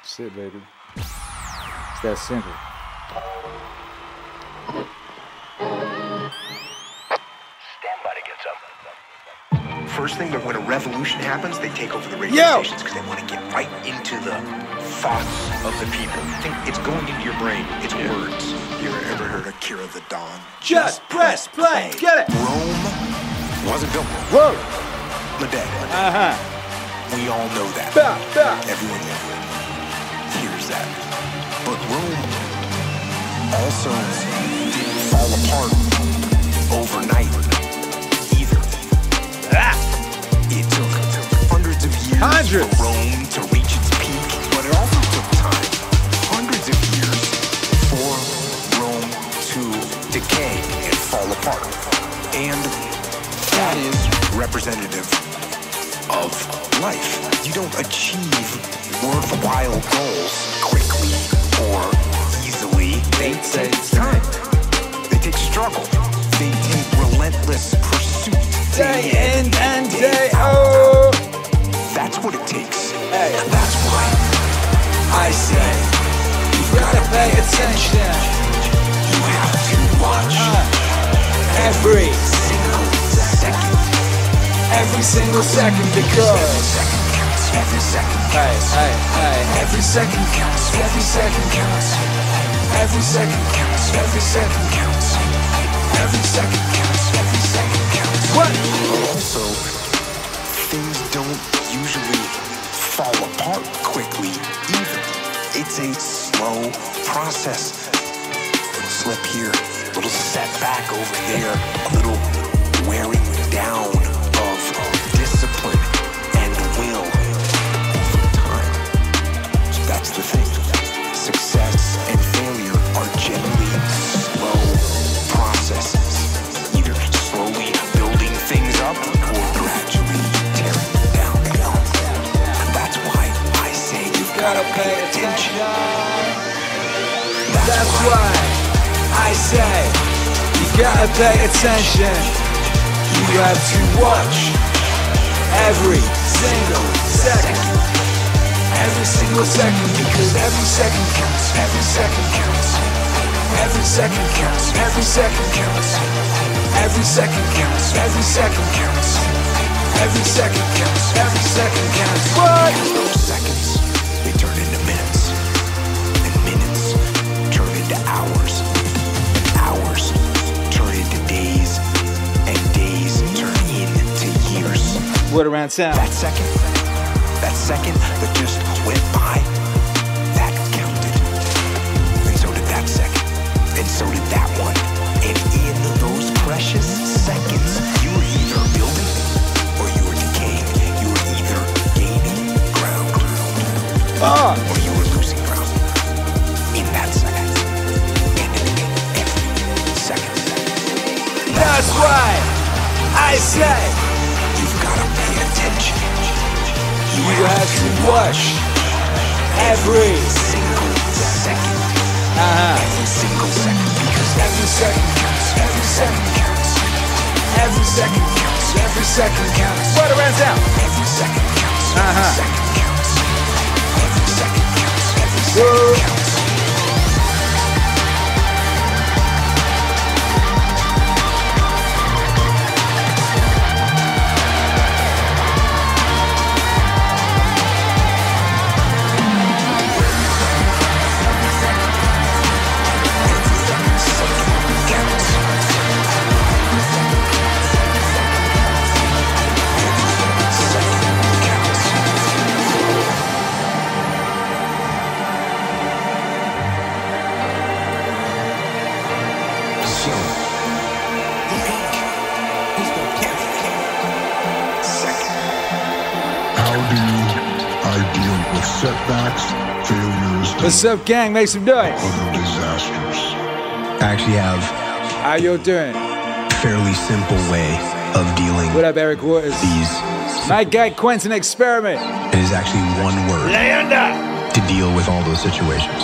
That's it, baby. It's that simple. First thing, but when a revolution happens, they take over the radio Yo! stations because they want to get right into the thoughts of the people. Think it's going into your brain. It's words. You ever heard of Akira the Don? Just press play. Get it. Rome wasn't built Whoa. the dead. Uh huh. We all know that. Bow, bow. Everyone hears that. But Rome also didn't fall apart overnight either. Ah. It took hundreds of years Hundreds. for Rome to reach its peak, but it also took time, hundreds of years, for Rome to decay and fall apart. And that is representative of life. You don't achieve worthwhile goals quickly or easily. They take time. They take struggle. They take relentless pursuit. Day in and day out. That's what it takes. Hey. That's why I say you've Gotta pay attention. You have to watch uh, Every, single second. every single second because. every Second counts. Every second Hey, hey, hey. Every second counts. Every second counts. Every second counts. Every second counts. Every second counts. Every second counts. What? Also, things don't usually fall apart quickly either. It's a slow process. Little slip here, a little setback over there, a little gotta pay attention. You have to watch every single second. Every single second, because every second counts. Every second counts. Every second counts. Every second counts. Every second counts. Every second counts. Every second counts. Every second counts. What? What around town? That second, that second that just went by, that counted. And so did that second. And so did that one. And in those precious seconds, you were either building or you were decaying. You were either gaining ground Ah. or you were losing ground. In that second. And in every second. That's why I say you have to watch every. single second. Uh-huh. Every single second. Because every second counts. Every second counts. Every second counts. Every second counts. What around town? Every second counts. Every Uh-huh. second counts. Every second counts. Every second counts. What's up, gang? Make some noise. other disasters? I actually have How you doing? fairly simple way of dealing What up, Eric Waters? these. My guy Quentin Experiment. It is actually one word Leander. to deal with all those situations.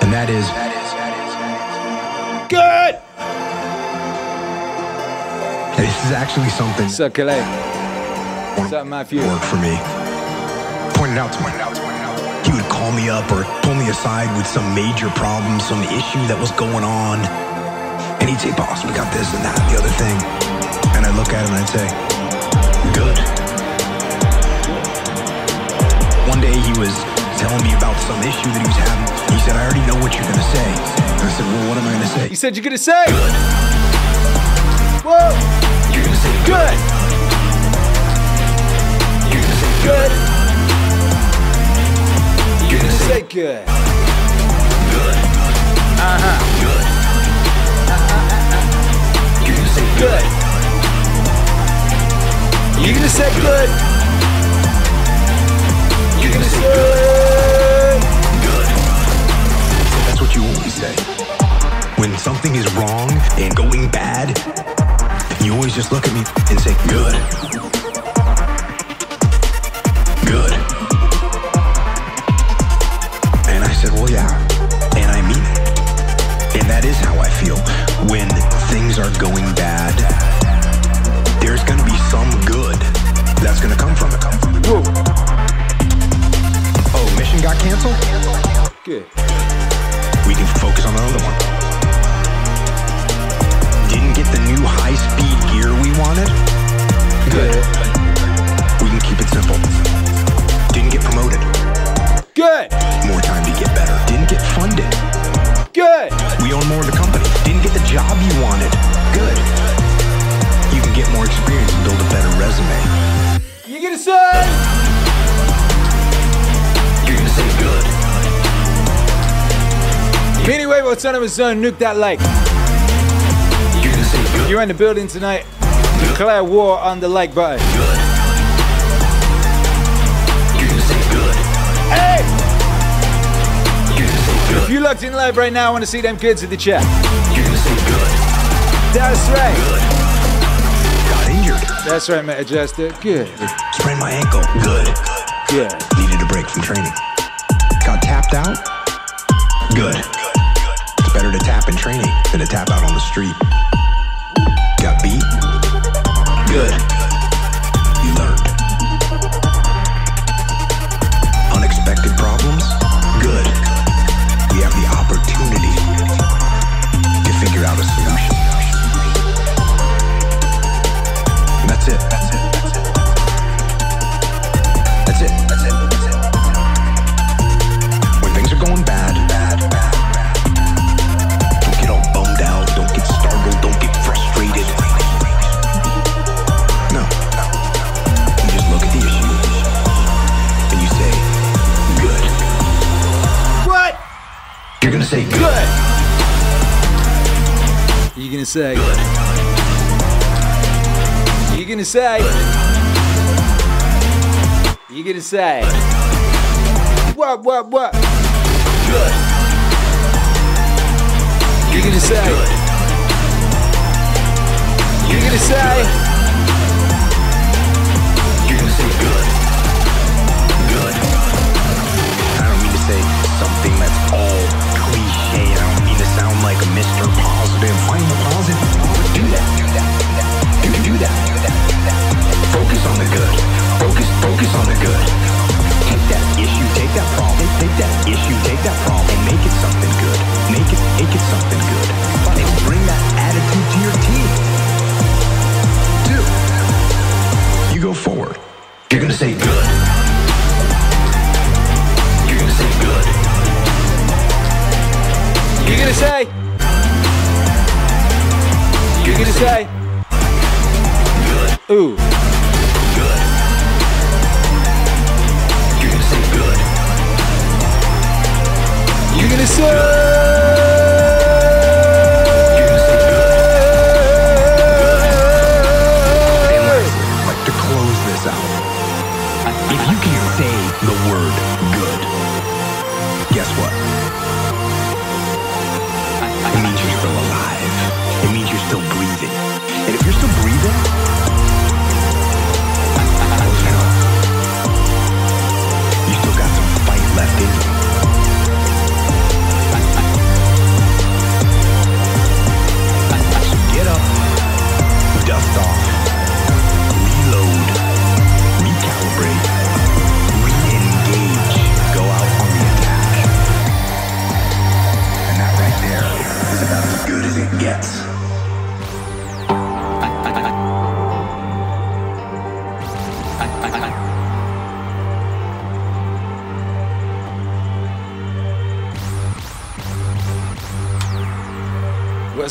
And that is Good. this is actually something What's up, Calais? What's up, Matthew? that worked for me. Pointed out to me. He would call me up or pull me aside with some major problem, some issue that was going on. And he'd say, boss, we got this and that and the other thing. And I'd look at him and I'd say, good. One day he was telling me about some issue that he was having. He said, I already know what you're going to say. And I said, well, what am I going to say? He said you're gonna say. Good. Whoa. You're going to say Good. You're going to say Good. Going to say good. Uh-huh. Good. Going to say Good. You're gonna say good. Going to say Good. good. That's what you always say. When something is wrong and going bad, you always just look at me and say. Good. Going bad, there's to be some good that's to come from it. Whoa. Oh, mission got canceled? Good. we can focus on another one. Didn't get the new high-speed gear we wanted? Good. We can keep it simple. Didn't get promoted. Good. More time to get better. Didn't get funded. Good. We own more of the company. Didn't get the job you wanted. More experience and build a better resume. You're gonna say. You're gonna say good. Beanie Wave, son of a son, nuke that like. You're gonna say good. You're in the building tonight. Declare war on the like button. Good. You're gonna say good. Hey! You're gonna say If you locked in live right now, I want to see them kids in the chat. You're gonna say good. That's right. Good. That's right, man. Adjuster. Good. Sprained my ankle. Good. Good. Needed a break from training. Got tapped out. Good. It's better to tap in training than to tap out on the street. Got beat. Good. Gonna say good. Good. You're gonna say. Good. You're gonna say. You're gonna say. What, what, what? Good. You're gonna say. You're gonna say. Take that problem. Make it something good. Make it. Make it something good. And bring that attitude to your team. Do. You go forward. You're gonna say good. You're gonna say good. You're gonna say. You're gonna say. Good. Ooh. You're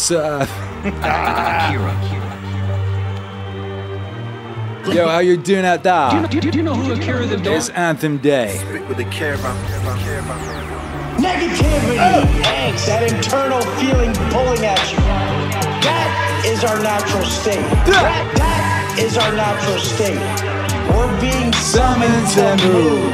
What's up? Uh, Yo, how you doing out there? Do you, do you know who Akira the Don? It's Anthem Day. What they care about, care about. Negativity, angst, that internal feeling pulling at you. That is our natural state. That, that is our natural state. We're being summoned to move.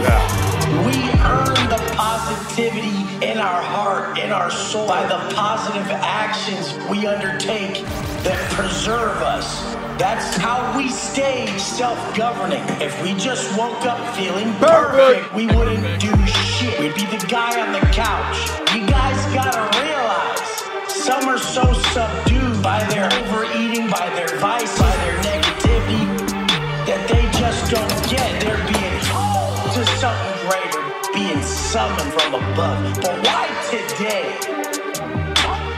We earn the positivity in our heart, in our soul, by the positive actions we undertake that preserve us. That's how we stay self-governing. If we just woke up feeling perfect, we wouldn't do shit. We'd be the guy on the couch. You guys gotta realize, some are so subdued by their overeating, by their vice, by their negativity, that they just don't get. They're being told to something greater, being summoned from above. But why today?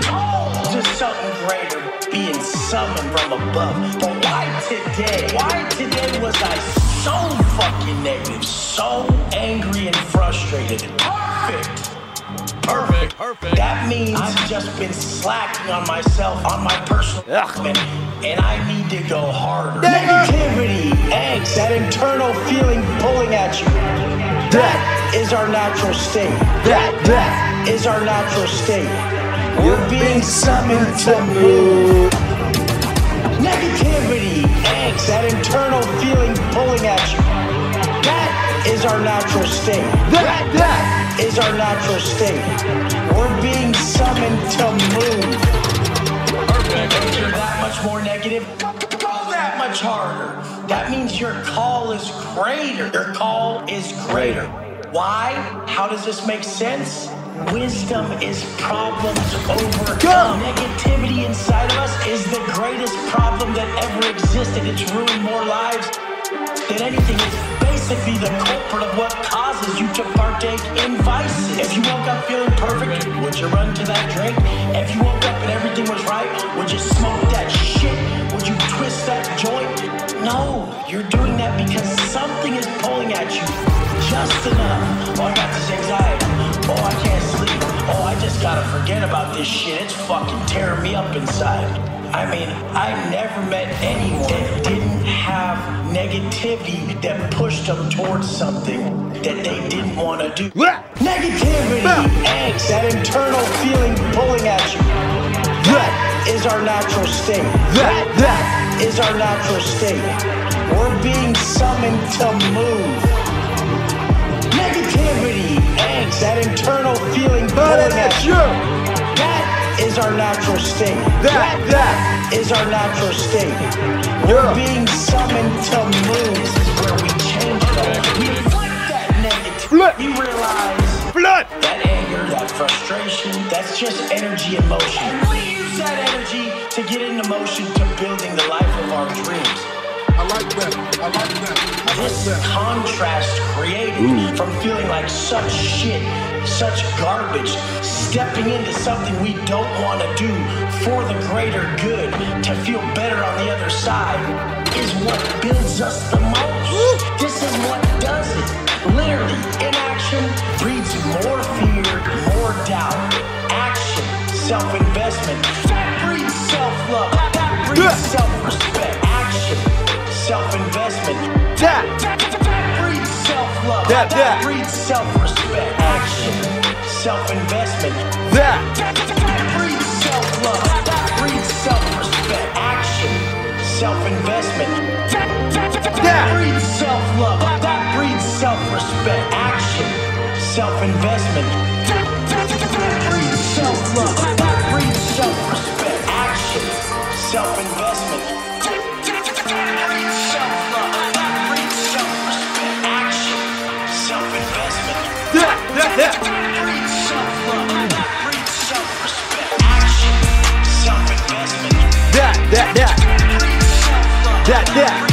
Told to something greater, being summoned from above. But why today? Why today was I so fucking negative, so angry and frustrated? Perfect. Perfect. Perfect. That means I've just been slacking on myself, on my personal development, and I need to go harder. Negativity, angst, that internal feeling pulling at you. That is our natural state. That that is our natural state. We're being summoned to move. Negativity, angst, that internal feeling pulling at you. That is our natural state. That, that is our natural state. We're being summoned to move. If you're that much more negative, Your call is greater. Your call is greater. Why? How does this make sense? Wisdom is problems overcome. Negativity inside of us is the greatest problem that ever existed. It's ruined more lives than anything. It's basically the culprit of what causes you to partake in vices. If you woke up feeling perfect, would you run to that drink? If you woke up and everything was right, would you smoke that shit? Would you twist that joint? No, you're doing that because something is pulling at you just enough. Oh, I got this anxiety. Oh, I can't sleep. Oh, I just gotta forget about this shit. It's fucking tearing me up inside. I mean, I never met anyone that didn't have negativity that pushed them towards something that they didn't want to do. Negativity, angst, that internal feeling pulling at you. That is our natural state. That, that is our natural state. We're being summoned to move. Negativity, angst, that internal feeling pulling at you. That is our natural state. That, that is our natural state. We're being summoned to move. This is where we change all. We flip that negative. We realize that anger, that frustration, that's just energy and motion. And we use that energy to get into motion to building the life of our dreams. I like that. I like that. I like This that. contrast created from feeling like such shit, such garbage, stepping into something we don't want to do for the greater good, to feel better on the other side, is what builds us the most. This is what does it. Literally, inaction breeds more fear, more doubt. Action, self-investment, that breeds self-love, that breeds self-respect. Action, self-investment, that, that, that breeds self-love, That, that, that. breeds self-respect. Action, self-investment, That. that, that breeds self-love, that breeds self-respect. Action, self-investment, that, that, that, that That. breeds self-love, that breeds self-respect. Action, self-investment, that, that, that, that breeds self-love, self-investment, that, that, that, that.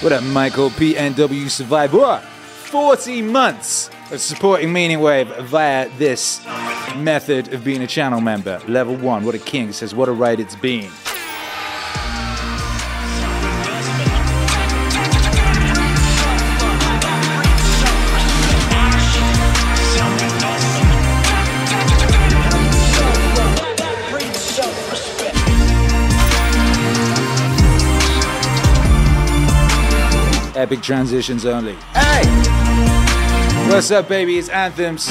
What up, Michael PNW Survivor? 40 months of supporting Meaning Wave via this method of being a channel member. Level one, what a king, says, what a ride it's been. epic transitions only. Hey! What's up, baby? It's Anthems.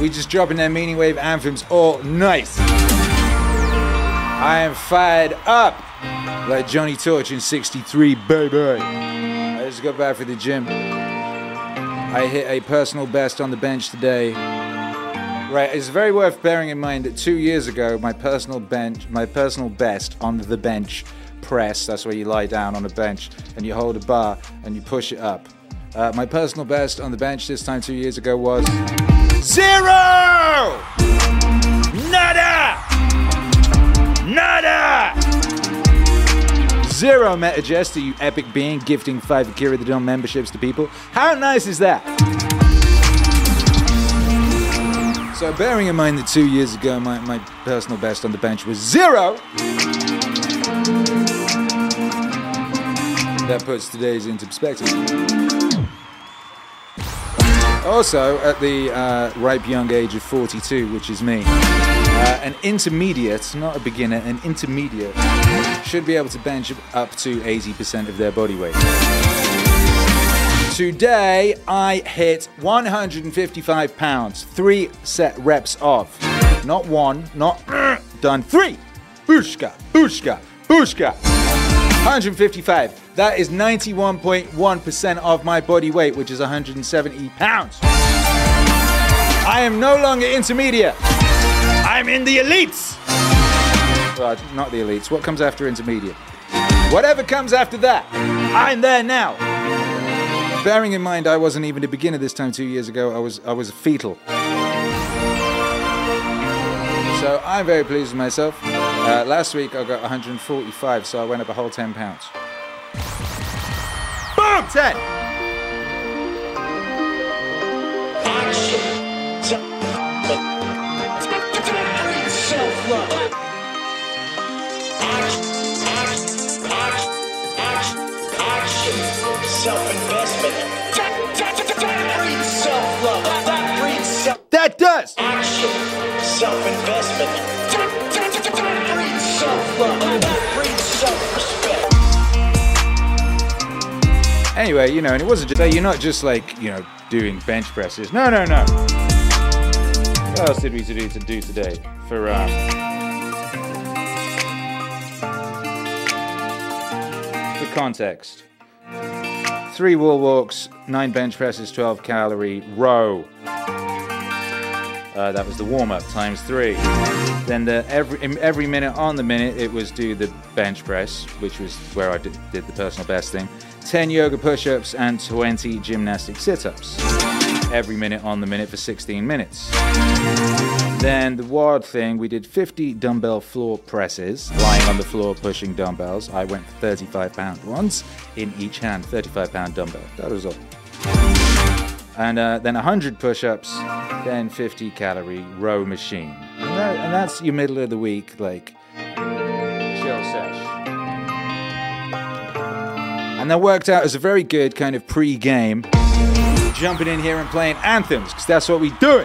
We just dropping their Meaning Wave anthems all night. I am fired up like Johnny Torch in 63, baby. I just got back from the gym. I hit a personal best on the bench today. Right, it's very worth bearing in mind that two years ago, my personal bench, my personal best on the bench press, that's where you lie down on a bench and you hold a bar and you push it up. Uh, my personal best on the bench this time two years ago was zero! Nada! Nada! Zero Meta Jester, you epic being, gifting five Akira the Don memberships to people. How nice is that? So, bearing in mind that two years ago my, my personal best on the bench was zero, that puts today's into perspective. Also, at the uh, ripe young age of 42, which is me, uh, an intermediate, not a beginner, an intermediate, should be able to bench up to 80% of their body weight. Today, I hit 155 pounds, three set reps of. Not one, not done three. Bushka, bushka, bushka. 155. That is 91.1% of my body weight, which is 170 pounds. I am no longer intermediate. I'm in the elites. Well, not the elites. What comes after intermediate? Whatever comes after that, I'm there now. Bearing in mind I wasn't even a beginner this time two years ago, I was I was fetal. So I'm very pleased with myself. Uh, last week I got 145, so I went up a whole 10 pounds. Boom! 10! Self-love. Self-investment. That does! action. Self-investment. Anyway, you know, and it wasn't just, you're not just like, you know, doing bench presses. No, no, no. What else did we do to do today? For, um, for context. Three wall walks, nine bench presses, 12 calorie row. Uh, that was the warm up times three. Then the every every minute on the minute it was do the bench press, which was where I did, did the personal best thing. 10 yoga push ups and 20 gymnastic sit ups. Every minute on the minute for 16 minutes. Then the WOD thing, we did 50 dumbbell floor presses, lying on the floor pushing dumbbells. I went for 35 pound ones in each hand, 35 pound dumbbell. That was all. And uh, then 100 push ups, then 50 calorie row machine. And, that, and that's your middle of the week, like, chill sesh. And that worked out as a very good kind of pre game. Jumping in here and playing anthems, because that's what we do.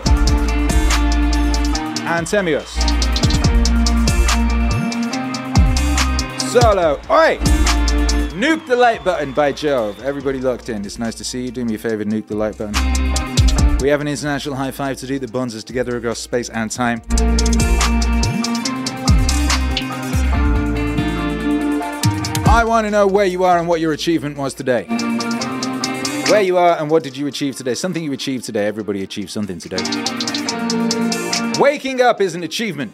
Antemios. Solo. Oi! Nuke the like button by Jove. Everybody locked in. It's nice to see you. Do me a favor, nuke the like button. We have an international high five to do that bonds us together across space and time. I want to know where you are and what your achievement was today. Where you are and what did you achieve today? Something you achieved today. Everybody achieved something today. Waking up is an achievement.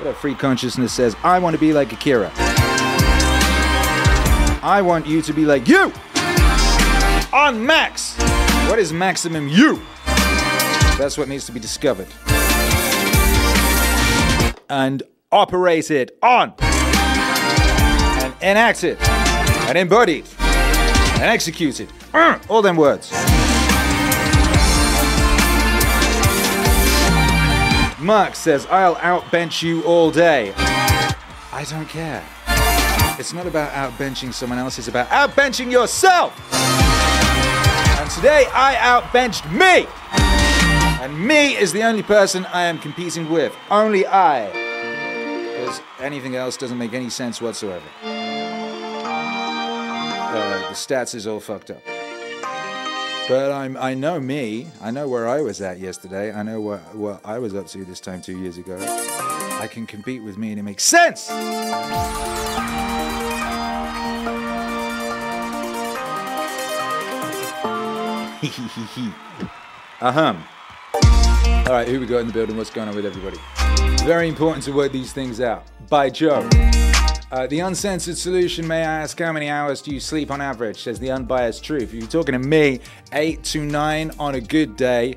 What free consciousness says, I want to be like Akira. I want you to be like you. On max. What is maximum you? That's what needs to be discovered. And operated on. And enacted. And embodied. And executed. Uh, all them words. Mark says, I'll outbench you all day. I don't care. It's not about outbenching someone else, it's about outbenching yourself. And today I outbenched me. And me is the only person I am competing with. Only I. Because anything else doesn't make any sense whatsoever. Uh, the stats is all fucked up. But I'm, I know me. I know where I was at yesterday. I know what, what I was up to this time two years ago. I can compete with me and it makes sense. Ahem. Uh-huh. All right, who we got in the building? What's going on with everybody? Very important to work these things out. By Joe. Uh, the uncensored solution, may I ask, how many hours do you sleep on average? Says the unbiased truth. If you're talking to me, eight to nine on a good day,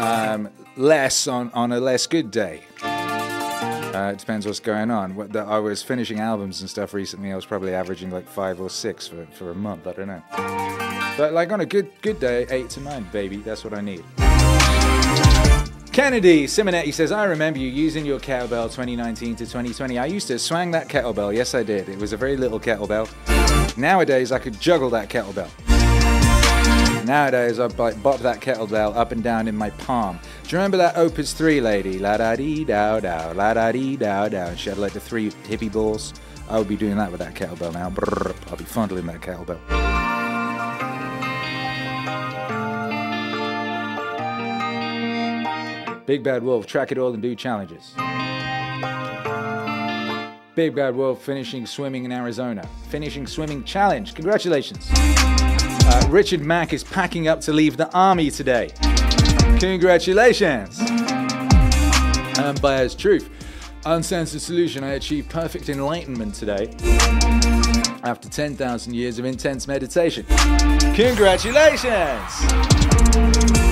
um, less on, on a less good day. Uh, it depends what's going on. What the, I was finishing albums and stuff recently. I was probably averaging like five or six for, for a month. I don't know. But like on a good good day, eight to nine, baby. That's what I need. Kennedy Simonetti says, I remember you using your kettlebell 2019 to 2020. I used to swang that kettlebell. Yes, I did. It was a very little kettlebell. Nowadays, I could juggle that kettlebell. Nowadays, I like bop that kettlebell up and down in my palm. Do you remember that Opus 3 lady? La da dee dow dow, la da dee dow dow. She had like the three hippie balls. I would be doing that with that kettlebell now. Brrr, I'll be fondling that kettlebell. Big Bad Wolf, track it all and do challenges. Big Bad Wolf finishing swimming in Arizona. Finishing swimming challenge. Congratulations. Uh, Richard Mack is packing up to leave the army today. Congratulations. Unbiased truth. Uncensored solution. I achieved perfect enlightenment today after 10,000 years of intense meditation. Congratulations!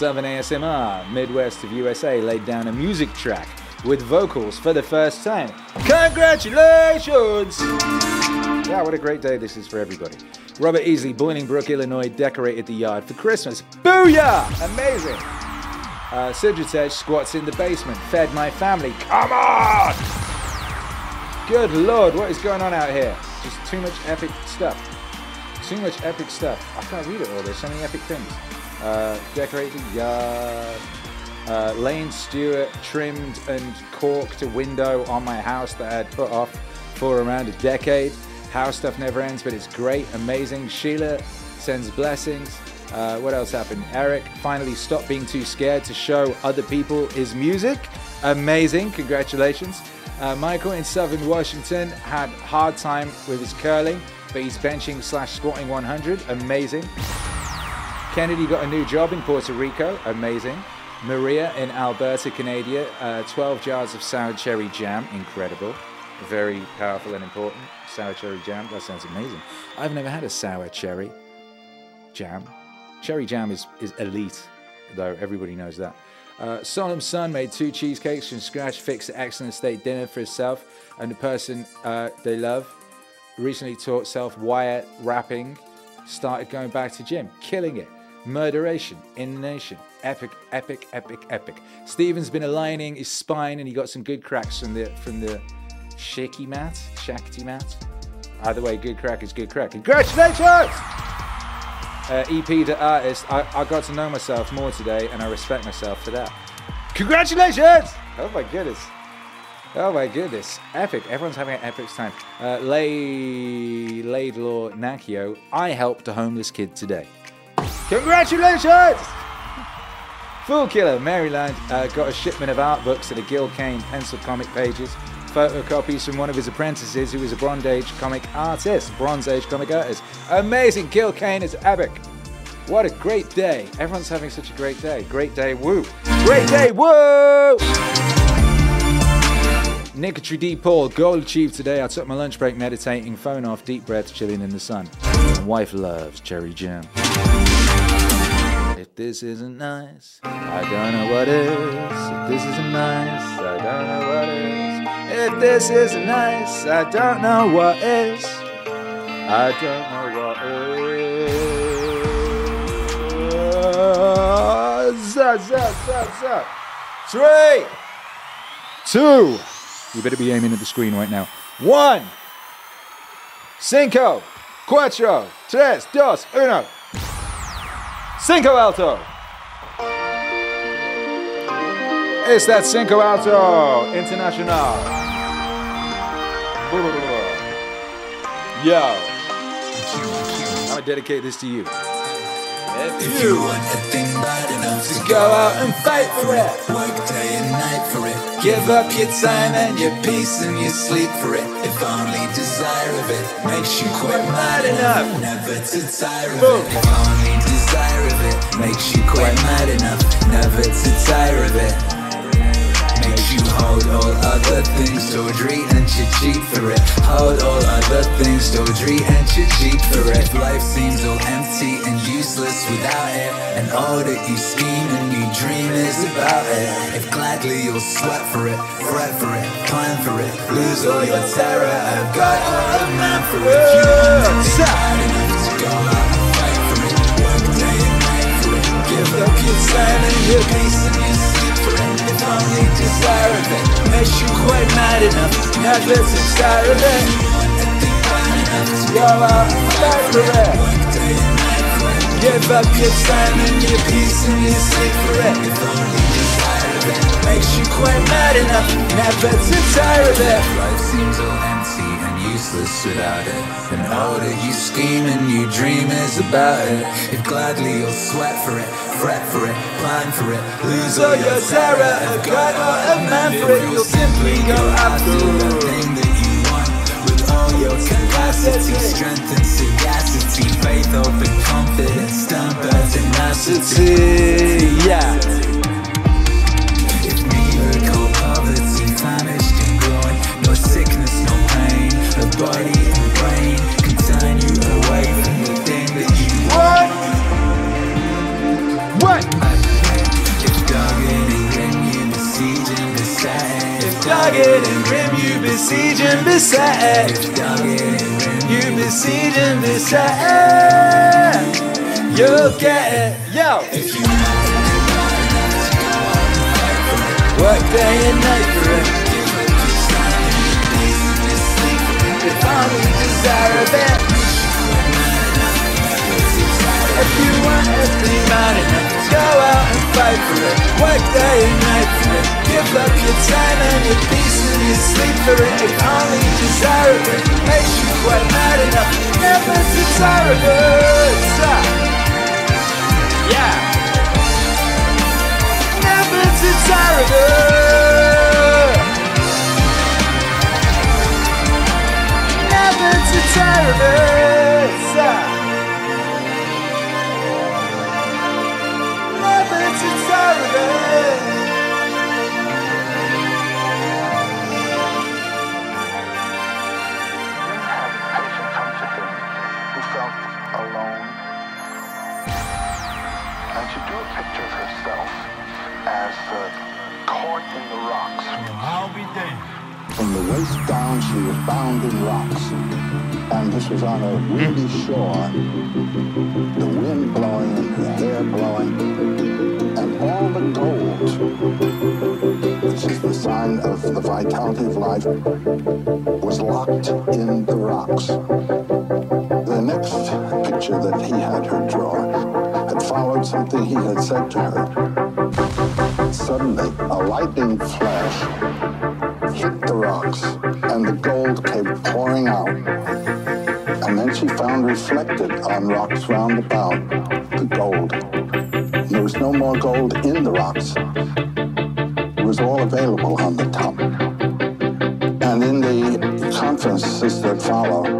Southern ASMR, Midwest of USA, laid down a music track with vocals for the first time. Congratulations! Yeah, what a great day this is for everybody. Robert Easley, Bolingbrook, Illinois, decorated the yard for Christmas. Booyah! Amazing! Uh, squats in the basement, fed my family. Come on! Good lord, what is going on out here? Just too much epic stuff. Too much epic stuff. I can't read it all. There's so many epic things. Uh, decorate the yard. Uh, Lane Stewart trimmed and corked a window on my house that I had put off for around a decade. House stuff never ends, but it's great, amazing. Sheila sends blessings. Uh, what else happened? Eric finally stopped being too scared to show other people his music. Amazing, congratulations. Uh, Michael in Southern Washington had hard time with his curling, but he's benching slash squatting 100. Amazing. Kennedy got a new job in Puerto Rico. Amazing. Maria in Alberta, Canada, uh, 12 jars of sour cherry jam. Incredible. Very powerful and important. Sour cherry jam. That sounds amazing. I've never had a sour cherry jam. Cherry jam is, is elite, though. Everybody knows that. Uh, Solemn Son made two cheesecakes from scratch, fixed an excellent steak dinner for himself and the person uh, they love. Recently taught self wire wrapping. Started going back to gym. Killing it. Murderation in nation. Epic, epic, epic, epic. Steven's been aligning his spine and he got some good cracks from the from the shaky mat, shakti mat. Either way, good crack is good crack. Congratulations! Uh, EP to artist, I, I got to know myself more today and I respect myself for that. Congratulations! Oh my goodness. Oh my goodness. Epic. Everyone's having an epic time. Uh, Lay, Laidlaw Nakio, I helped a homeless kid today. Congratulations! Fool Killer, Maryland, uh, got a shipment of art books at the Gil Kane pencil comic pages. Photocopies from one of his apprentices who is a Bronze Age comic artist. Bronze Age comic artist. Amazing. Gil Kane is epic. What a great day. Everyone's having such a great day. Great day, woo. Great day, woo! Nicotry D. Paul, goal achieved today. I took my lunch break meditating, phone off, deep breath, chilling in the sun. My wife loves cherry jam. This isn't nice, I don't know what is. If this isn't nice, I don't know what is. If this isn't nice, I don't know what is. I don't know what is. Zap, zap, zap. Three, two. You better be aiming at the screen right now. One, cinco, cuatro, tres, dos, uno. Cinco alto. It's that Cinco Alto International. Yo. I'm gonna dedicate this to you. If you want a thing bad enough to Go out and fight for it. work day and night for it, give up your time and your peace and your sleep for it. If only desire of it makes you quite mad enough, never to tire of Boom. it. If only desire of it makes you quite mad enough, never to tire of it. Makes you hold all other things tawdry and you cheat for it. Hold all other things tawdry and you cheat for it. If life seems all empty and useless without it, and all that you scheme and you dream is about it. If gladly you'll sweat for it, fret for it, climb for it, lose all your terror. I've got all a man for it. You want it bad enough to go out your sleep for it. If only desire of it makes you quite mad enough. It. Go out and fight. Give up your time and your peace and your sleep for it. If only desire of it makes you quite mad enough. Tire of it. Life seems all useless without it. And all that you scheme and you dream is about it. If gladly you'll sweat for it, fret for it, plan for it, lose all your terror. I've got all a man for it. You'll simply go after the thing that you want with all your capacity, strength and sagacity, faith, hope and confidence, stern tenacity. Yeah. The body and brain can turn you away from the thing that you want. What? If dogged and grim you besiege and beset If dogged and grim you besiege and beset If dogged and grim you besiege and beset You'll get it Yo. If you want it bad enough to go out and fight for it Work day and night only desire it If you want it bad enough go out and fight for it. Work day and night for it Give up your time and your peace and your sleep for it If only desire it. Makes you quite mad enough Never it. Stop. Yeah was locked in the rocks. The next picture that he had her draw had followed something he had said to her. Suddenly, a lightning flash hit the rocks, and the gold came pouring out. And then she found reflected on rocks round about the gold. There was no more gold in the rocks. It was all available on the follow,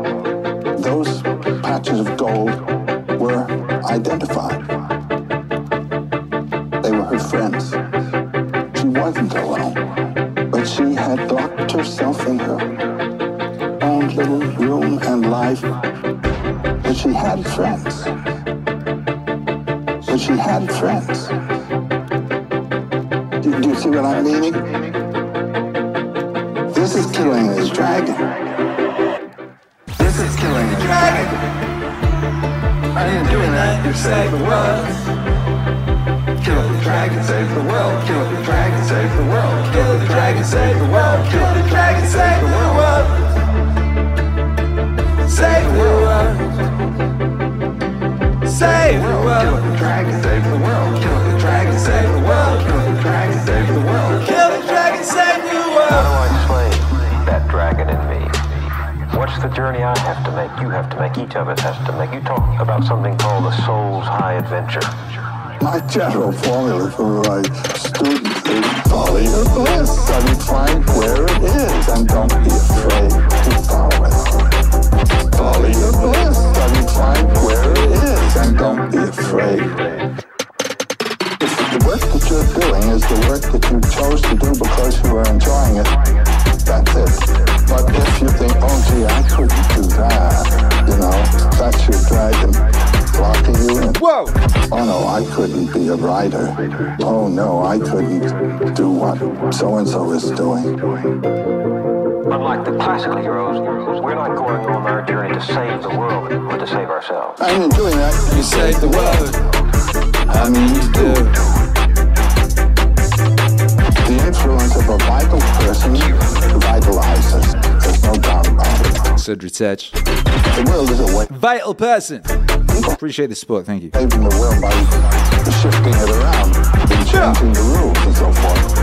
about it. The world is a way Vital person. Appreciate the support. Thank you. saving the world by shifting it around and changing the rules and so forth.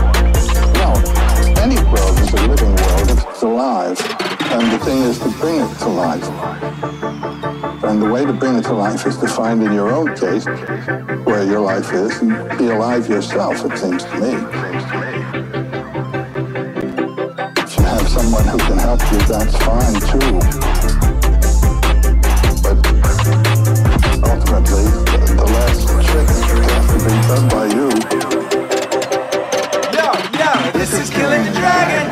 No, any world is a living world it's alive. And the thing is to bring it to life. And the way to bring it to life is to find in your own case where your life is and be alive yourself, it seems to me. That's fine too. But ultimately, the, last trick has to be done by you. Yo, yo, this is killing the dragon.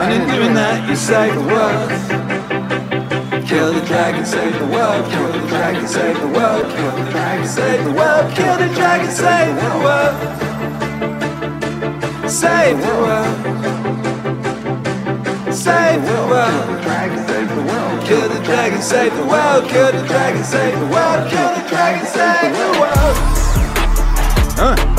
And in doing that, you save the world. Kill the dragon, save the world. Kill the dragon, save the world. Kill the dragon, save the world. Save the world. Save the world. Kill the dragon, save the world. Kill the dragon, save the world. Kill the dragon, save the world. Huh?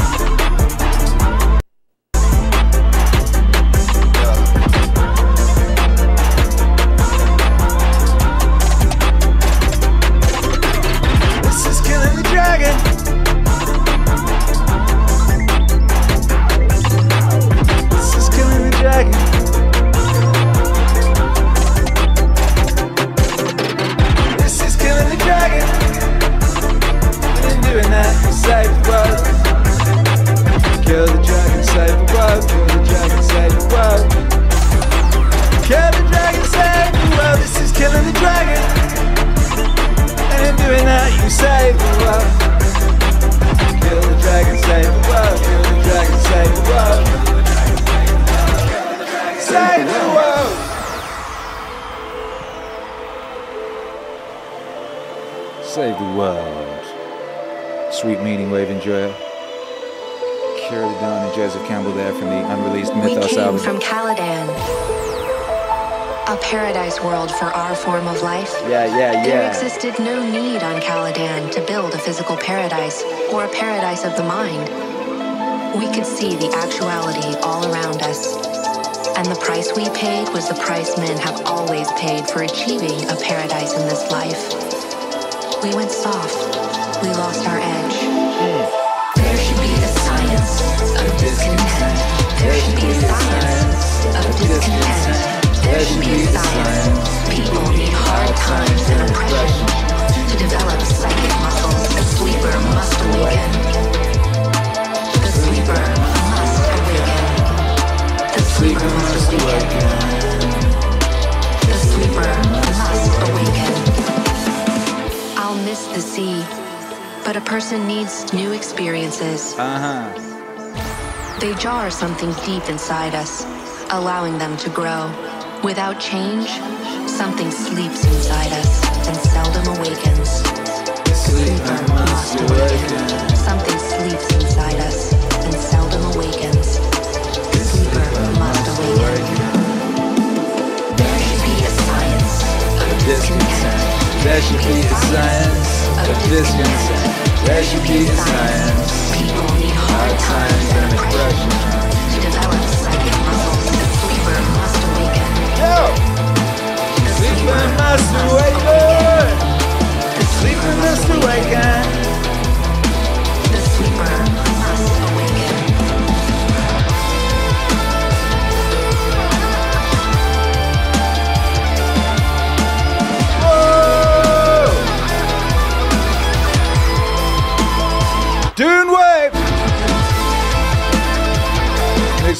See the actuality all around us. And the price we paid was the price men have always paid for achieving a paradise in this life. We went soft. We lost our edge. There should be a science of discontent. There should be a science of discontent. There should be a science. People need hard times and oppression to develop psychic muscles. The sleeper must awaken. But a person needs new experiences. Uh huh. They jar something deep inside us, allowing them to grow. Without change, something sleeps inside us and seldom awakens. Sleeper must awaken. Something sleeps inside us and seldom awakens. Awaken. Should be a science of discontent. There should be a science hard times and oppression. Yo! Sleeper must awaken. Sleeper must awaken.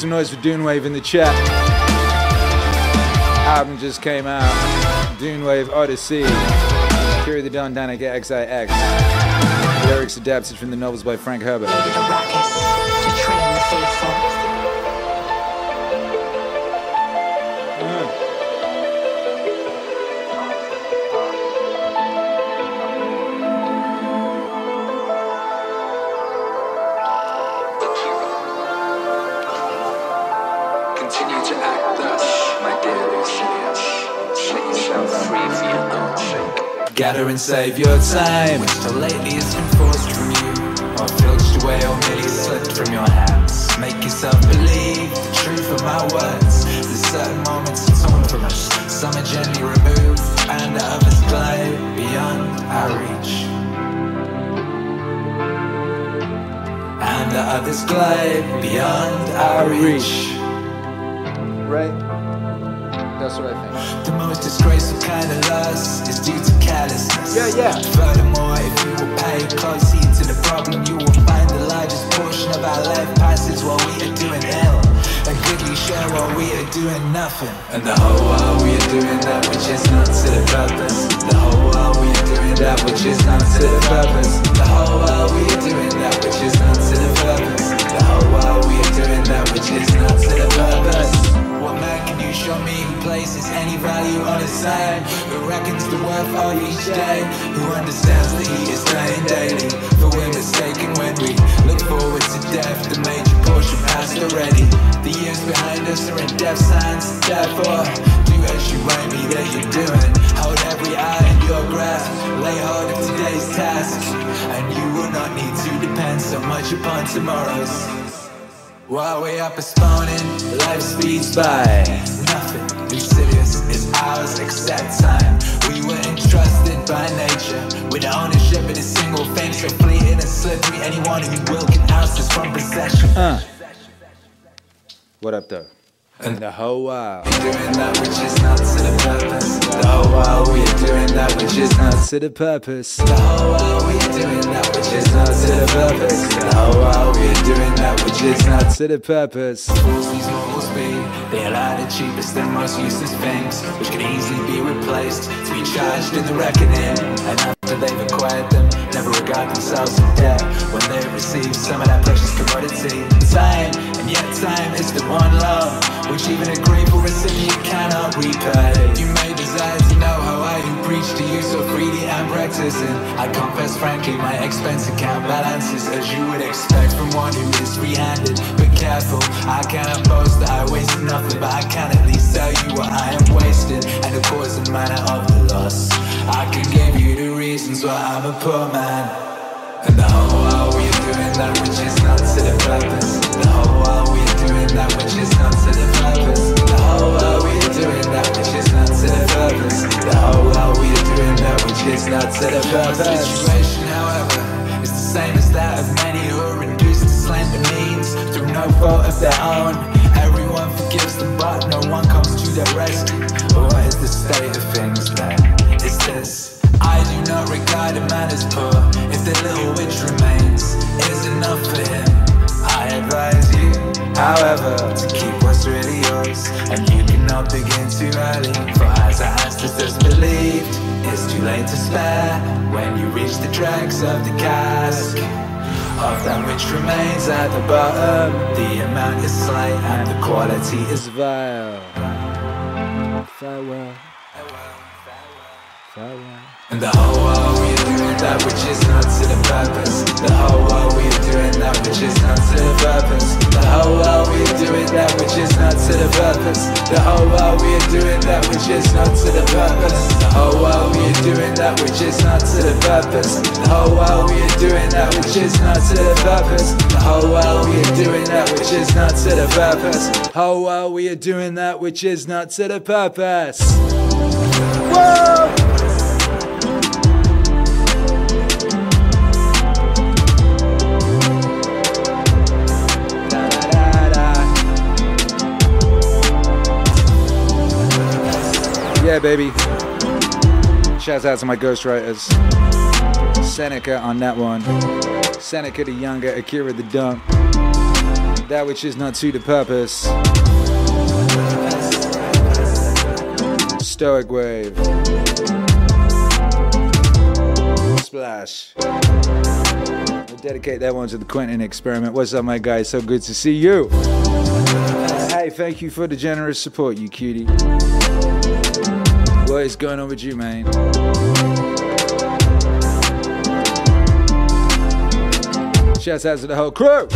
Some noise for Dune Wave in the chat. Album just came out. Dune Wave Odyssey. Akira the Don Danika XIX. Lyrics adapted from the novels by Frank Herbert. Gather and save your time, which till lately has been forced from you, or filched away or merely slipped from your hands. Make yourself believe the truth of my words. There's certain moments torn from us, some are gently removed, and the others glide beyond our reach. And the others glide beyond our reach. Right? That's what I think. The most disgraceful kind of loss is due to carelessness. Yeah, yeah. Furthermore, if you will pay close heed to the problem, you will find the largest portion of our life passes while we are doing ill. A goodly share while we are doing nothing. And the whole while we are doing that which is not to the purpose. The whole while we are doing that which is not to the purpose. The whole while we are doing that which is not to the purpose. The whole while we are doing that which is not to the purpose. You show me who places any value on his side? Who reckons the worth of each day? Who understands that he is dying daily? For we're mistaken when we look forward to death. The major portion passed already. The years behind us are in death signs. Therefore, oh, do as you write me that you're doing. Hold every eye in your grasp. Lay hold of today's task. And you will not need to depend so much upon tomorrow's. While we are postponing, life speeds by. Nothing is ours except time. We were entrusted by nature with ownership of a single thing so fleeting and slippery. Anyone who will can oust us from possession. Uh. What up, though? And the whole while. Doing that which is not to the purpose. The whole while we are doing that which is not To the purpose. The whole while we are doing that which is not to the purpose. The whole while we are doing that which is not To the purpose. Fools these mortals. They allow the cheapest and most useless things, which can easily be replaced, to be charged in the reckoning. And after they've acquired them, never regard themselves in debt when they receive some of that precious commodity. Time, and yet time is the one love which even a grateful recipient cannot repay. You may desire to know how preach to you so freely and practicing. I confess frankly, my expense account balances as you would expect from one who is free-handed. But careful, I cannot boast that I wasted nothing, but I can at least tell you what I am wasting and the cause and manner of the loss. I can give you the reasons why I'm a poor man. And the whole while we are doing that which is not to the purpose. The whole while we are doing that which is not to the purpose. The whole while we are doing that which is not to the purpose. The whole we are doing that which is not to the purpose. Situation, however, is the same as that of many who are reduced to slender means through no fault of their own. Everyone forgives them, but no one comes to their rescue. What is the state of things then? Is this? I do not regard a man as poor if the little which remains is enough for him. I advise you, however, to keep what's really yours, and you cannot begin too early. For as our ancestors believed, it's too late to spare when you reach the dregs of the cask. Of that which remains at the bottom, the amount is slight and the quality is vile. farewell Farewell. Farewell. And the whole while we are doing that which is not to the purpose. The whole while we are doing that which is not to the purpose. The whole while we are doing that which is not to the purpose. The whole while we are doing that which is not to the purpose. The whole while we are doing that which is not to the purpose. The whole while we are doing that which is not to the purpose. The whole while we are doing that which is not to the purpose. How while we are doing that which is not to the purpose. Whoa! Yeah, baby. Shouts out to my ghostwriters. Seneca on that one. Seneca the Younger, Akira the Don. That which is not to the purpose. Stoic wave. Splash. We'll dedicate that one to the Quentin experiment. What's up, my guy? So good to see you. Hey, thank you for the generous support, you cutie. What is going on with you, man? Shouts out to the whole crew.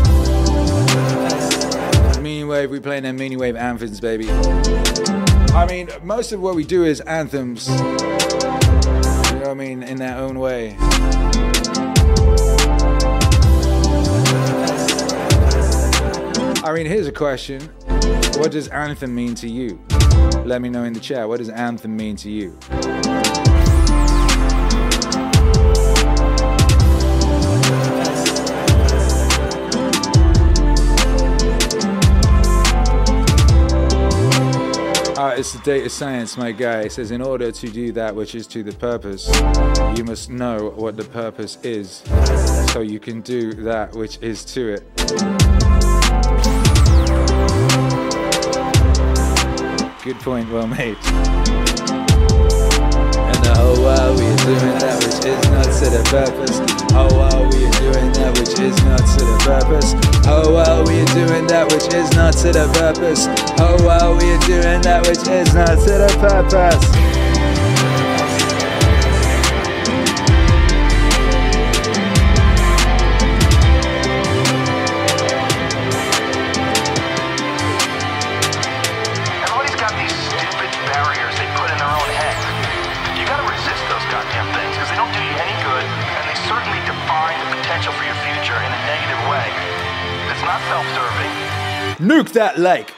Meaning Wave, we playing them Meaning Wave anthems, baby. I mean, most of what we do is anthems. You know what I mean? In their own way. I mean, here's a question. What does anthem mean to you? Let me know in the chat. What does anthem mean to you? Uh, it's the data science, my guy. It says, in order to do that which is to the purpose, you must know what the purpose is, so you can do that which is to it. Good point, well made. And we doing that which is not to the purpose. Oh, we doing that which is not to the purpose. Oh, we doing that which is not to the purpose. Oh, we doing that which is not to the purpose. Nuke that lake.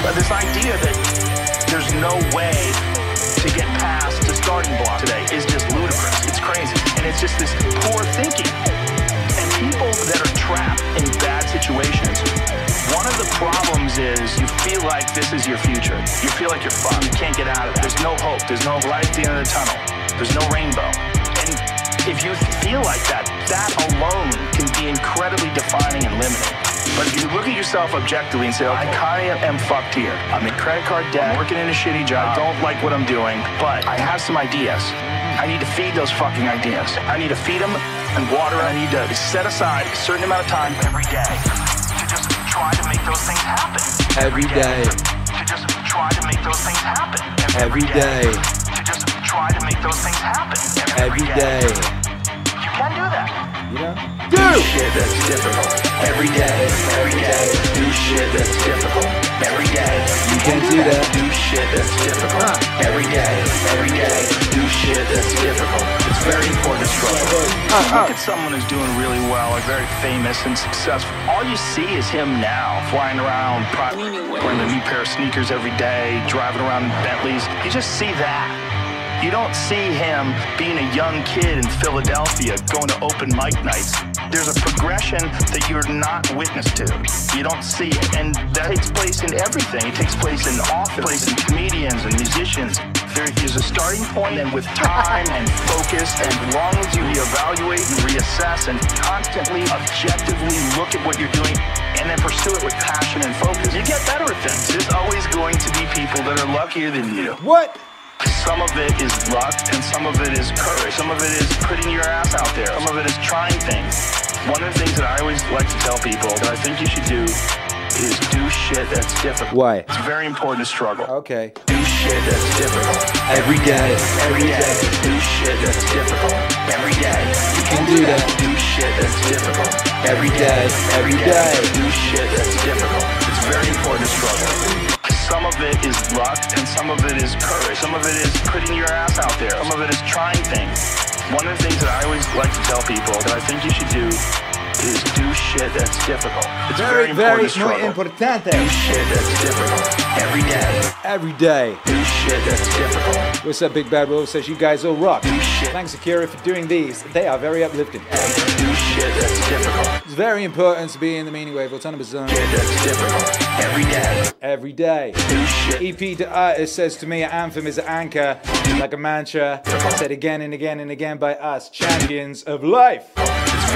But this idea that there's no way to get past the starting block today is just ludicrous. It's crazy. And it's just this poor thinking. And people that are trapped in bad situations, one of the problems is you feel like this is your future. You feel like you're fucked. You can't get out of that. There's no hope. There's no light at the end of the tunnel. There's no rainbow. And if you feel like that, that alone can be incredibly defining and limiting. But if you look at yourself objectively and say, I kind of am fucked here. I'm in credit card debt, I'm working in a shitty job, I don't like what I'm doing, but I have some ideas. I need to feed those fucking ideas. I need to feed them and water. I need to set aside a certain amount of time every day to just try to make those things happen. Every day. To just try to make those things happen. Every day. To just try to make those things happen. Every day. You can do that. You know? Do shit that's difficult. Every day, every day. Do shit that's difficult. Every day. You can do that. Do shit that's difficult. Every day, every day. Do shit that's difficult. It's very important to struggle. Look at someone who's doing really well, like very famous and successful. All you see is him now, flying around, wearing a new pair of sneakers every day, driving around in Bentleys. You just see that. You don't see him being a young kid in Philadelphia going to open mic nights. There's a progression that you're not witness to. You don't see it. And that takes place in everything. It takes place in office, place in comedians and musicians. There is a starting point, and with time and focus, and as long as you reevaluate and reassess and constantly, objectively look at what you're doing and then pursue it with passion and focus, you get better at things. There's always going to be people that are luckier than you. What? Some of it is luck, and some of it is courage. Some of it is putting your ass out there. Some of it is trying things. One of the things that I always like to tell people that I think you should do is do shit that's difficult. Why? It's very important to struggle. Okay. Do shit that's difficult. Every day. Every day. Do shit that's difficult. Every day. You can do that. Do shit that's difficult. Every day. Every day. Do shit that's difficult. It's very important to struggle. Some of it is luck, and some of it is courage. Some of it is putting your ass out there. Some of it is trying things. One of the things that I always like to tell people that I think you should do is do shit that's difficult. It's very, Very, very, importante. Do shit that's difficult. Every day. Every day. Do shit that's difficult. What's up, Big Bad Wolf? Says you guys all rock. Thanks, Akira, for doing these. They are very uplifting. Do shit that's difficult. It's very important to be in the meaning wave autonomous zone. That's difficult. Every day. Every day. EP to artist says to me, anthem is an anchor, like a mantra, said again and again and again by us, champions of life.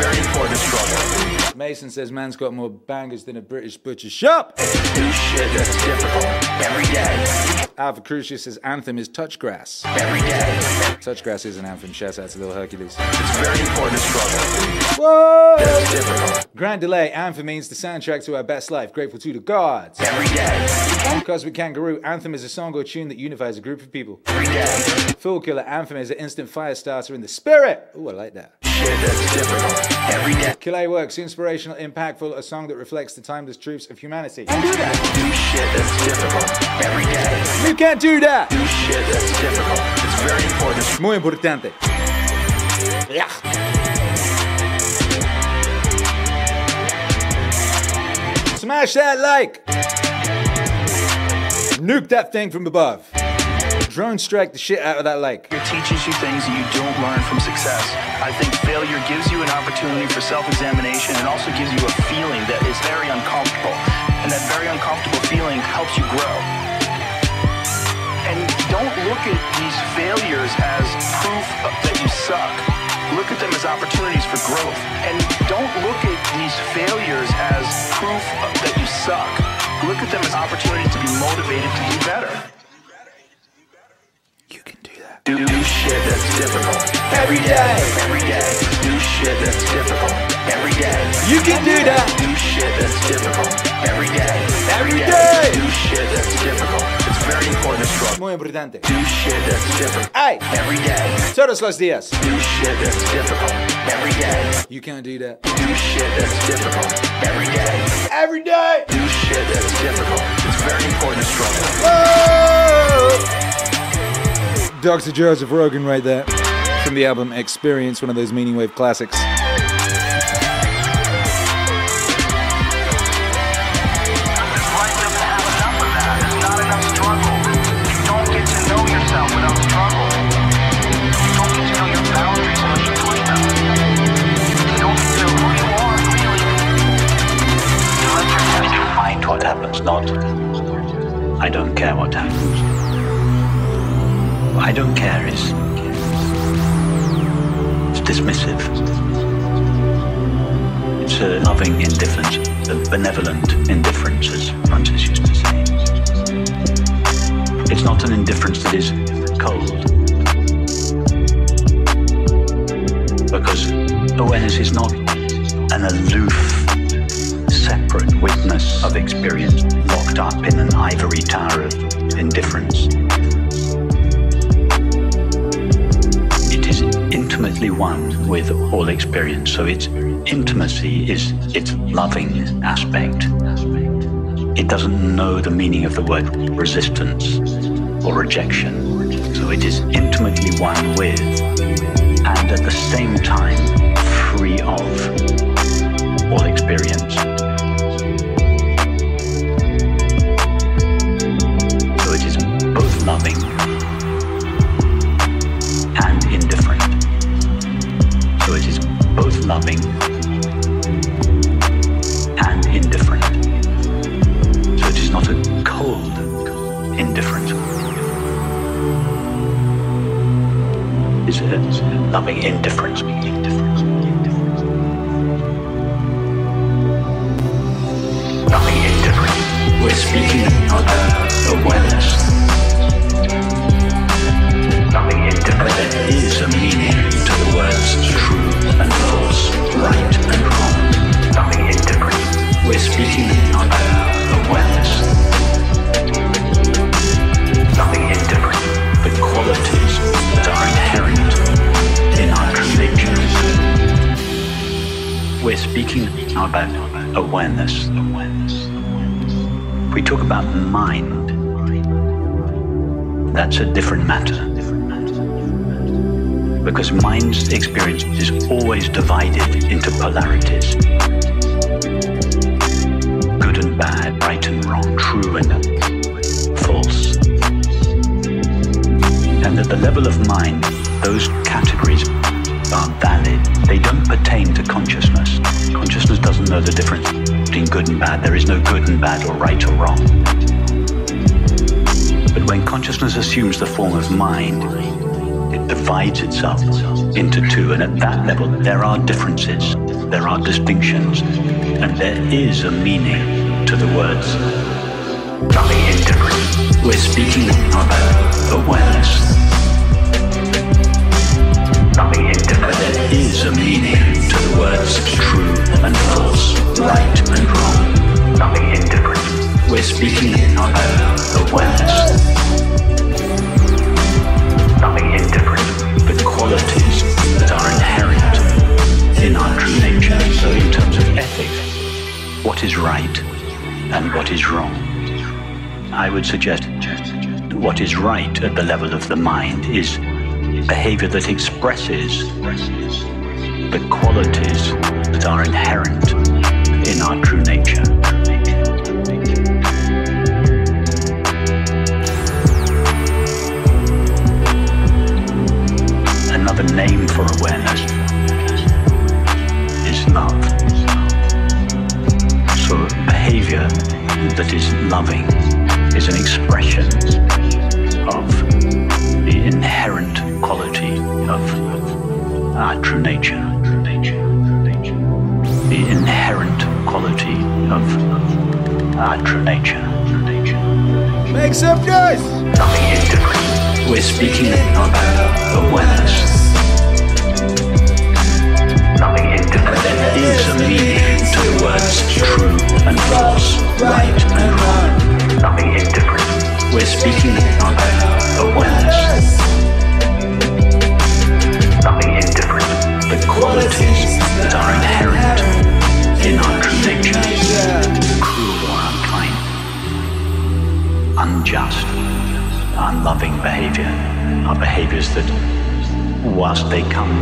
Very important struggle. Mason says man's got more bangers than a British butcher shop. Shit that's difficult every day. Alpha Crucius anthem is touch grass. Every day. Touch grass is an anthem. Shout out to Little Hercules. It's very important to struggle. Whoa! That's difficult. Grand delay. Anthem means the soundtrack to our best life. Grateful to the gods. Every day. Cosmic Kangaroo. Anthem is a song or tune that unifies a group of people. Every day. Fool Killer. Anthem is an instant fire starter in the spirit. Ooh, I like that. Shit that's difficult every day. Killer Works. Inspirational, impactful. A song that reflects the timeless truths of humanity. Do Do shit that's difficult every day. You can't do that. Do shit that's difficult. It's very important Muy importante. Yeah. Smash that like. Nuke that thing from above. Drone strike the shit out of that like. It teaches you things that you don't learn from success. I think failure gives you an opportunity for self-examination and also gives you a feeling that is very uncomfortable. And that very uncomfortable feeling helps you grow. Don't look at these failures as proof that you suck. Look at them as opportunities for growth. And don't look at these failures as proof that you suck. Look at them as opportunities to be motivated to do better. You can do, that. do shit that's difficult every day. Every day. Do shit that's difficult every day. You can do that. Do shit that's difficult every day. Every day. Do shit that's difficult. It's very important to struggle. Muy importante. Do shit that's difficult Ay, every day. todos los días. Do shit that's difficult every day. You can't do that. Do shit that's difficult every day. Every day. Do shit that's difficult. It's very important to struggle. Whoa! Dr. Joseph Rogan right there. From the album Experience, one of those Meaning Wave classics. Not I don't care what happens. I don't care is it's dismissive. It's a loving indifference, a benevolent indifference, as Francis used to say. It's not an indifference that is cold. Because awareness is not an aloof witness of experience locked up in an ivory tower of indifference. It is intimately one with all experience, so its intimacy is its loving aspect. It doesn't know the meaning of the word resistance or rejection, so it is intimately one with and at the same time free of all experience. Loving and indifferent. So it is not a cold indifference. It's a loving indifference. Awareness. We talk about mind. That's a different matter. Because mind's experience is always divided into polarities good and bad, right and wrong, true and false. And at the level of mind, those categories are valid. They don't pertain to consciousness. Consciousness doesn't know the difference between good and bad. There is no good and bad or right or wrong. But when consciousness assumes the form of mind, it divides itself into two, and at that level, there are differences. there are distinctions, and there is a meaning to the words. Nothing indifferent. We're speaking about awareness. Nothing indifferent. There is a meaning to the words true and false, right and wrong. Nothing indifferent. We're speaking about awareness. Nothing indifferent. The qualities that are inherent in our true nature. So, in terms of ethics, what is right and what is wrong? I would suggest what is right at the level of the mind is behavior that expresses the qualities that are inherent in our true nature. Another name for awareness is love. So behavior that is loving is an expression of the inherent quality of our true nature. Of our true nature. Make some noise! Nothing indifferent. We're speaking about awareness. Nothing indifferent. There is a meaning to the words true and false, right and wrong. Nothing indifferent. We're speaking about awareness. Nothing indifferent. The qualities that are inherent in our nature. Cruel or unkind. Unjust. Unloving behavior are behaviors that, whilst they come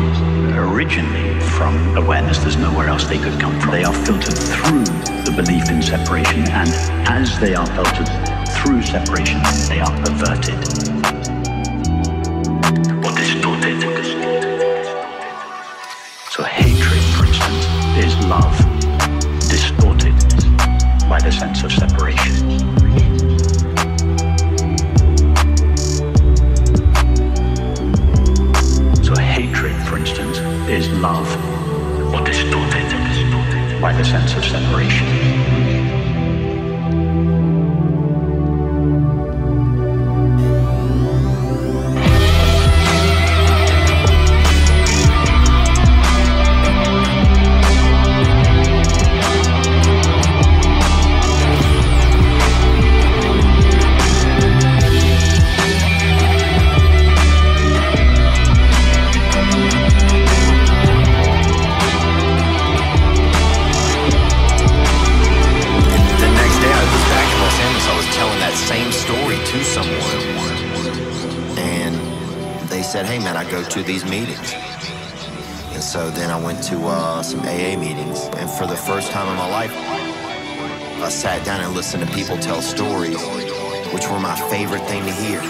originally from awareness, there's nowhere else they could come from. They are filtered through the belief in separation, and as they are filtered through separation, they are perverted or distorted. So hatred, for instance, is love by the sense of separation. So hatred, for instance, is love or distorted by the sense of separation. Go to these meetings. And so then I went to uh, some AA meetings. And for the first time in my life, I sat down and listened to people tell stories, which were my favorite thing to hear.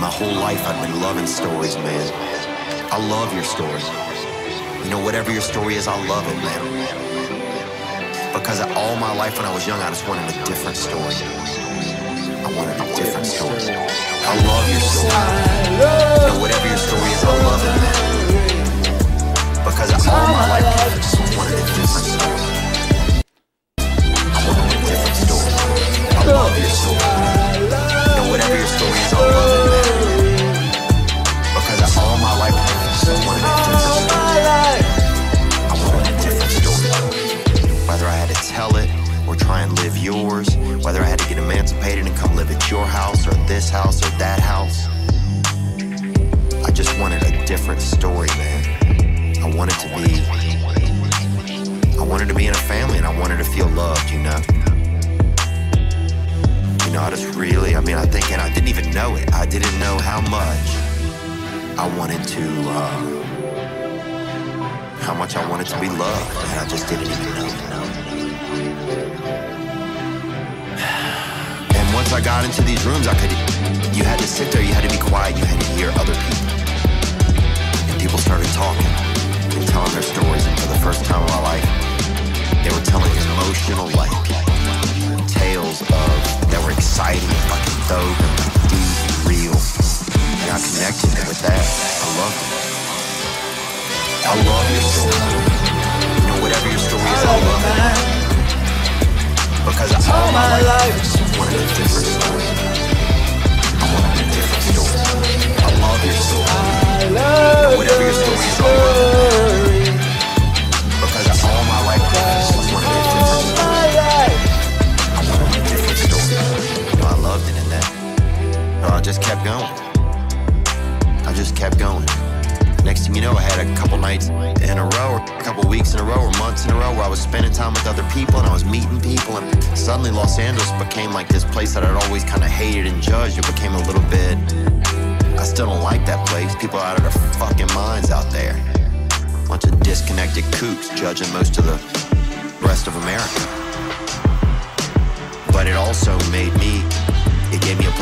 My whole life I've been loving stories, man. I love your story. You know, whatever your story is, I love it, man because all my life when I was young, I just wanted a different story. I wanted a different story. I love your story. Know, whatever your story is, I love it. Because all my life, I just wanted a different story.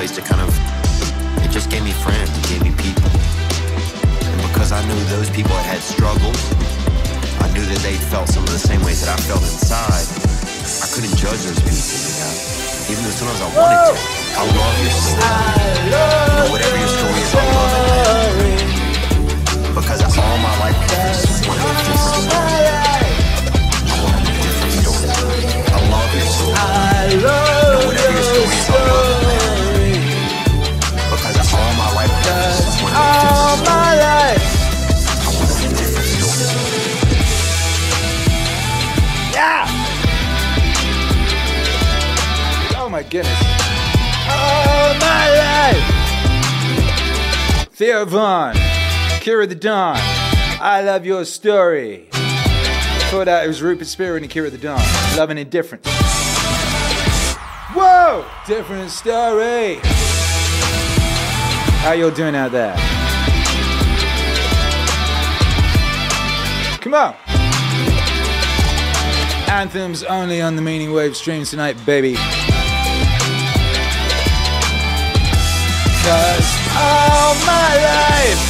Place to kind of, it just gave me friends, it gave me people. And because I knew those people had had struggles, I knew that they felt some of the same ways that I felt inside. I couldn't judge those people, you know? Even though sometimes I wanted to. I love your story. You know, whatever your story is, I love it. Because all my life, I just wanted a Goodness. Oh my life! Theo Von, Akira the Don, I love your story. Before that, it was Rupert Spira and Akira the Don, Love and Indifference. Whoa! Different story. How y'all doing out there? Come on. Anthems only on the Meaning Wave streams tonight, baby. Cause all oh, my life.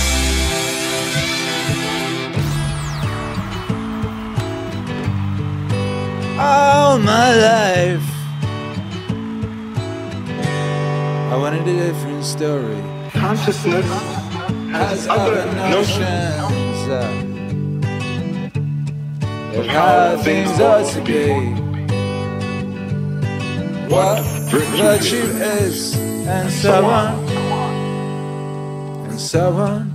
All my life. I wanted a different story. Consciousness Has other notions of how things ought to be. What virtue is, and so on, and so on,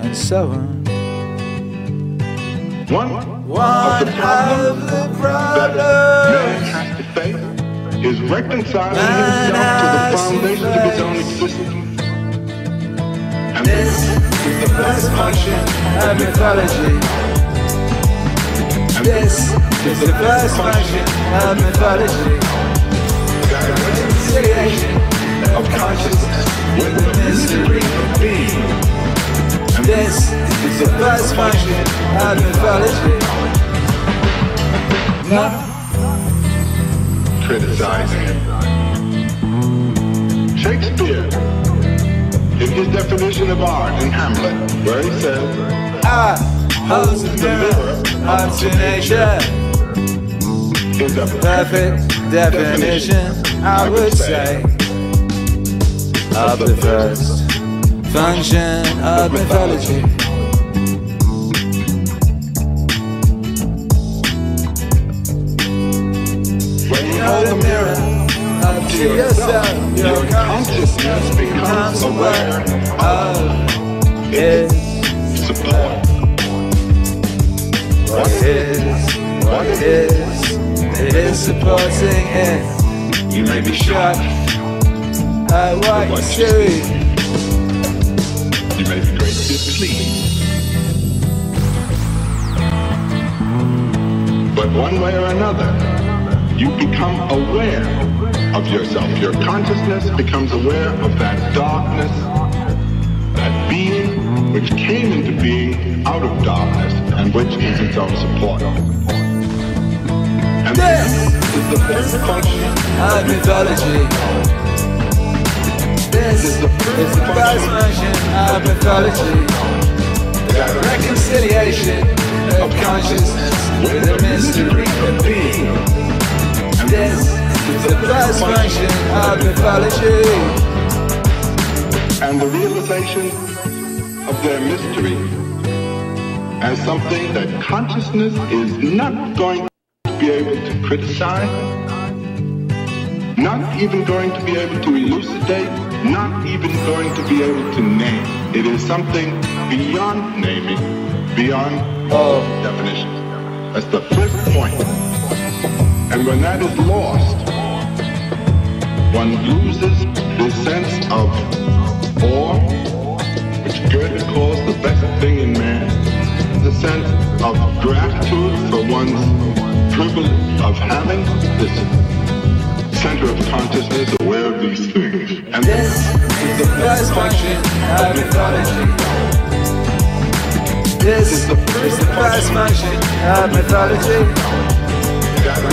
and so on. One, One of the problems the that problems man has to face is reconciling himself to the foundations of his own existence. And This is the first function of mythology. This is the first function of mythology. Reconciliation of consciousness with the mystery of being. This is the first function of mythology. Not criticizing. Shakespeare, in his definition of art in Hamlet, where he says, I hold the mirror to nature. A Perfect definition, I would say, of the first function of mythology. When you Hold the mirror up to yourself, your consciousness becomes aware of its support. what is, what is, it is supporting it. You may be shocked at what you see. You may be greatly pleased. But one way or another, you become aware of yourself. Your consciousness becomes aware of that darkness, that being which came into being out of darkness and which is its own support. This is the first function of mythology. This is the first function of mythology. Reconciliation of consciousness with the mystery of being. This is the first function of mythology. and the realization of their mystery as something that consciousness is not going be able to criticize, not even going to be able to elucidate, not even going to be able to name. It is something beyond naming, beyond all definitions. That's the first point. And when that is lost, one loses the sense of awe, which Goethe calls the best thing in man, the sense of gratitude for one's of having this center of consciousness aware of these things. And this is the first function of mythology. This is the first function of mythology.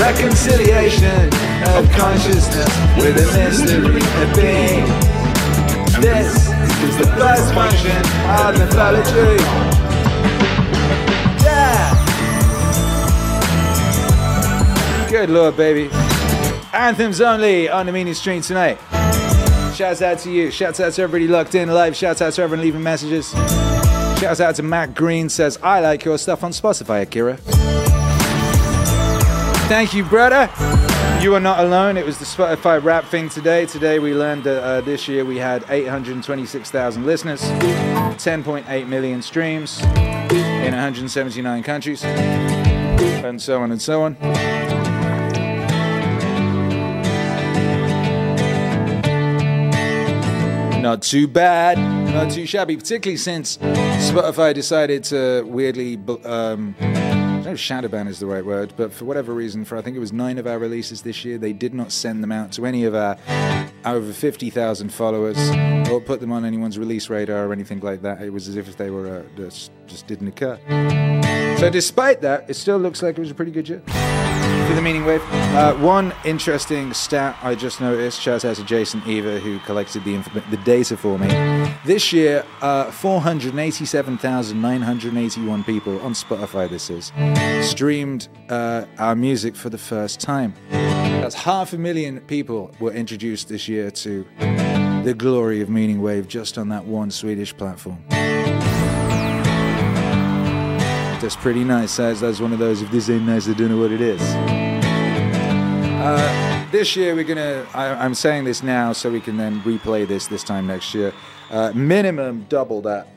Reconciliation of consciousness with the mystery of being. This is the first function of mythology. Good lord, baby. Anthems only on the meaning stream tonight. Shouts out to you. Shouts out to everybody locked in live. Shouts out to everyone leaving messages. Shouts out to Matt Green says, I like your stuff on Spotify, Akira. Thank you, brother. You are not alone. It was the Spotify rap thing today. Today we learned that uh, this year we had 826,000 listeners, 10.8 million streams in 179 countries, and so on and so on. Not too bad, not too shabby, particularly since Spotify decided to weirdly um, know shadow ban is the right word, but for whatever reason, for I think it was nine of our releases this year, they did not send them out to any of our over 50,000 followers or put them on anyone's release radar or anything like that. It was as if they were uh, just, just didn't occur. So, despite that, it still looks like it was a pretty good year for the Meaning Wave. Uh, one interesting stat I just noticed, shout out to Jason Eva who collected the, inf- the data for me. This year, uh, 487,981 people on Spotify, this is, streamed uh, our music for the first time. That's half a million people were introduced this year to the glory of Meaning Wave just on that one Swedish platform. That's pretty nice. That's, that's one of those, if this ain't nice, I don't know what it is. Uh, this year we're gonna. I, am saying this now so we can then replay this this time next year. Uh, minimum double that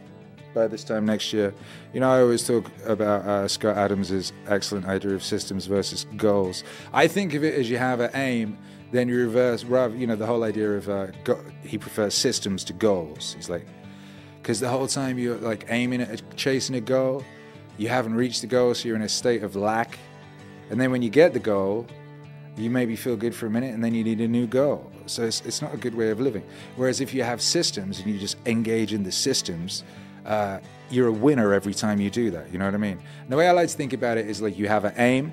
by this time next year. You know, I always talk about uh, Scott Adams's excellent idea of systems versus goals. I think of it as you have an aim, then you reverse. Rather, you know, the whole idea of uh, go, he prefers systems to goals. He's like, because the whole time you're like aiming at chasing a goal, you haven't reached the goal, so you're in a state of lack. And then when you get the goal, you maybe feel good for a minute and then you need a new goal. So it's, it's not a good way of living. Whereas if you have systems and you just engage in the systems, uh, you're a winner every time you do that. You know what I mean? And the way I like to think about it is like you have an aim,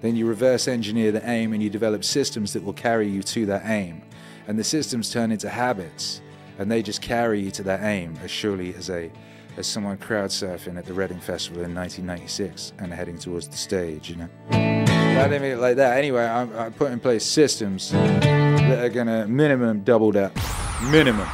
then you reverse engineer the aim and you develop systems that will carry you to that aim. And the systems turn into habits and they just carry you to that aim as surely as a as someone crowd surfing at the Reading Festival in 1996 and heading towards the stage, you know. I didn't mean it like that. Anyway, I, I put in place systems that are going to minimum double that. Minimum.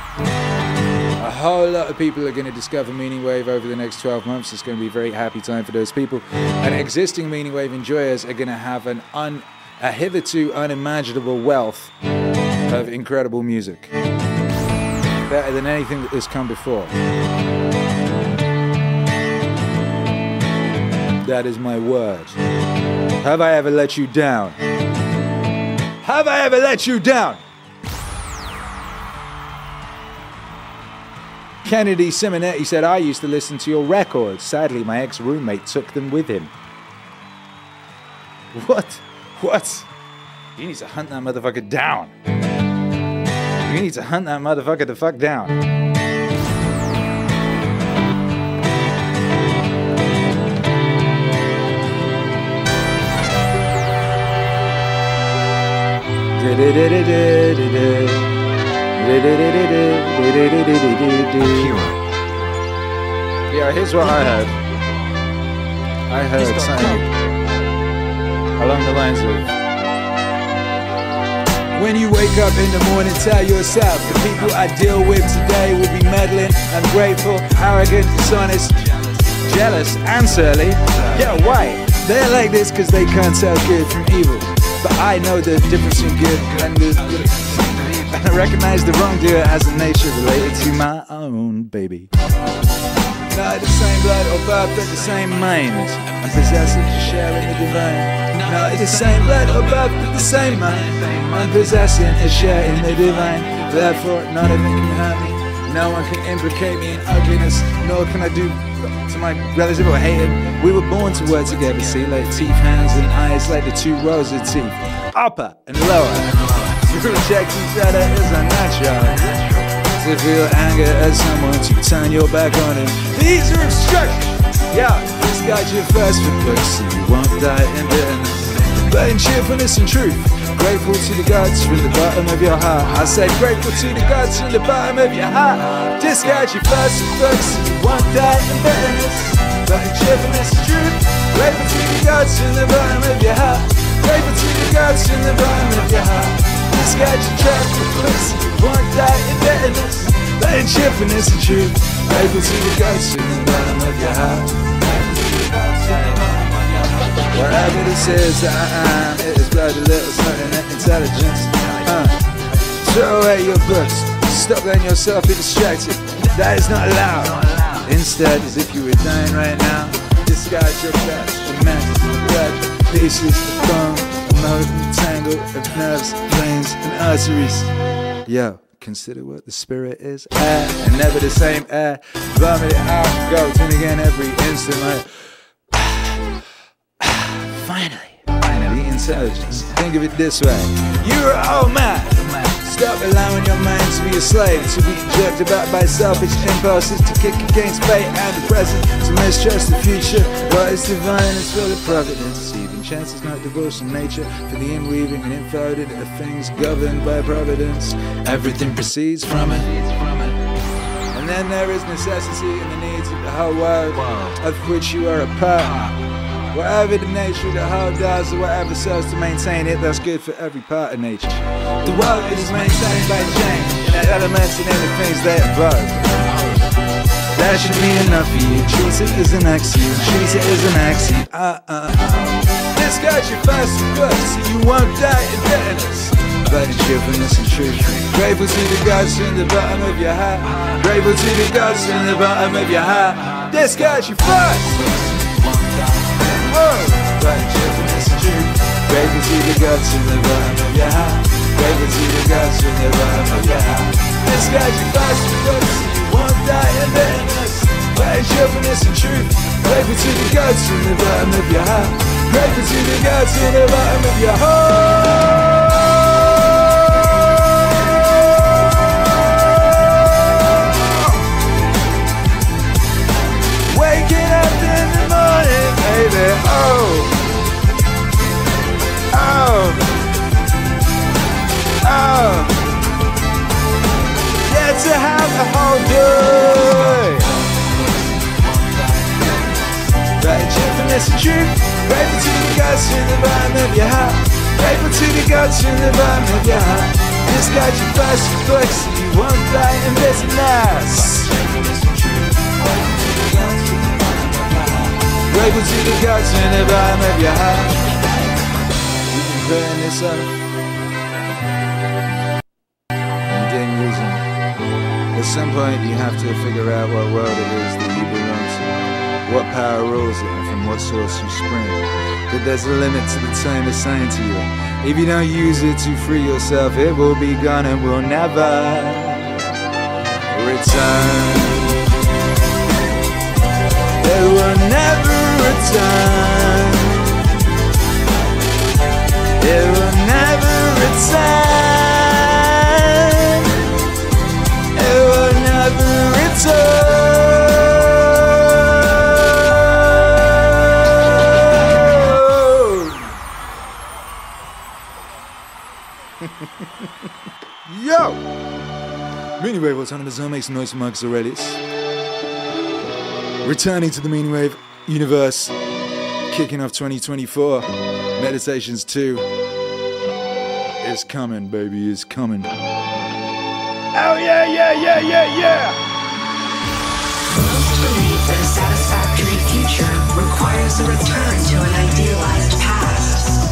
A whole lot of people are going to discover Meaning Wave over the next 12 months. It's going to be a very happy time for those people. And existing Meaning Wave enjoyers are going to have an un, a hitherto unimaginable wealth of incredible music. Better than anything that has come before. That is my word. Have I ever let you down? Have I ever let you down? Kennedy Simonetti said, I used to listen to your records. Sadly, my ex roommate took them with him. What? What? You need to hunt that motherfucker down. You need to hunt that motherfucker the fuck down. Yeah, here's what I heard. I heard something along the lines of When you wake up in the morning, tell yourself the people I deal with today will be meddling, ungrateful, arrogant, dishonest, jealous, and surly. Yeah, why? They're like this because they can't tell good from evil. But I know the difference in good and the, and I recognize the wrongdoer as a nature related to my own baby. Not the same blood or birth, but the same mind. And possessing to share in the divine. Not the same blood or birth, but the same mind. And possessing to share in the divine. Therefore, none of it can hurt me. No one can implicate me in ugliness, nor can I do to my relative or hate him. We were born to work together, see, like teeth, hands, and eyes, like the two rows of teeth, upper and lower. To reject each other is unnatural to feel anger at someone to turn your back on him. These are obstructions. Yeah, this got you first for so you won't die in bitterness. But in cheerfulness and truth, grateful to the gods from the bottom of your heart. I said grateful to the gods from the bottom of your heart. Discard your you first you won't die in bitterness. But in cheerfulness and truth, grateful to the gods from the bottom of your heart. Grateful to the gods from the bottom of your heart. This got you trapped for books, so you won't die in bitterness. But in cheerfulness and truth, grateful to the gods from the bottom of your heart. Wherever this is that I am, it is blood a little something uh, intelligence. Uh, throw away your books, stop letting yourself be distracted. That is not allowed. Instead, as if you were dying right now, disguise your the mantis, the blood, pieces, the bone, molten tangle of nerves, veins, and arteries. Yo, consider what the spirit is. Air, and never the same air. Vomit it out, go, then again every instant, like. Finally, finally, intelligence. Think of it this way: You're all mad. Stop allowing your mind to be a slave, to be jerked about by selfish impulses, to kick against fate and the present, to mistrust the future. What is divine is full of providence. Even chance is not divorced from nature, for the inweaving and infolded of things governed by providence. Everything proceeds from it. And then there is necessity in the needs of the whole world, of which you are a part. Whatever the nature of the whole does, or whatever serves to maintain it, that's good for every part of nature. The world is maintained by change, and the elements and the things they above. That should be enough for you. Treat it as an axiom, treat it as an axiom. Uh, uh, uh. This got you first book, so you won't die in bitterness. But in cheerfulness and truth. Grateful to the gods in the bottom of your heart. Grateful to the gods in the bottom of your heart. This got you first. Right, cheerfulness and truth. Grateful to the gods from the bottom of your heart. Grateful to the gods from the bottom of your heart. This got you fast because you won't die in bitterness. Right, cheerfulness and truth. Grateful to the gods from the bottom of your heart. Grateful to the gods from the bottom of your Oh, oh, oh. To have a whole day. Grateful to the the bottom of your heart. To the the bottom of your heart. This got you won't die. To the your. You've. And. At some point, you have to figure out what world it is that you belong to, what power rules it, and from what source you spring. But there's a limit to the time assigned to you. If you don't use it to free yourself, it will be gone and will never return. It will never return. It will never return. It will never return. Yo! Meaning Wave Autonomous Zone makes noise from Marcus Aurelius. Returning to the Meaning Wave universe, kicking off 2024. Meditations 2 is coming, baby, is coming. Oh, yeah, yeah, yeah, yeah, yeah! Most believe that a satisfactory future requires a return to an idealized past.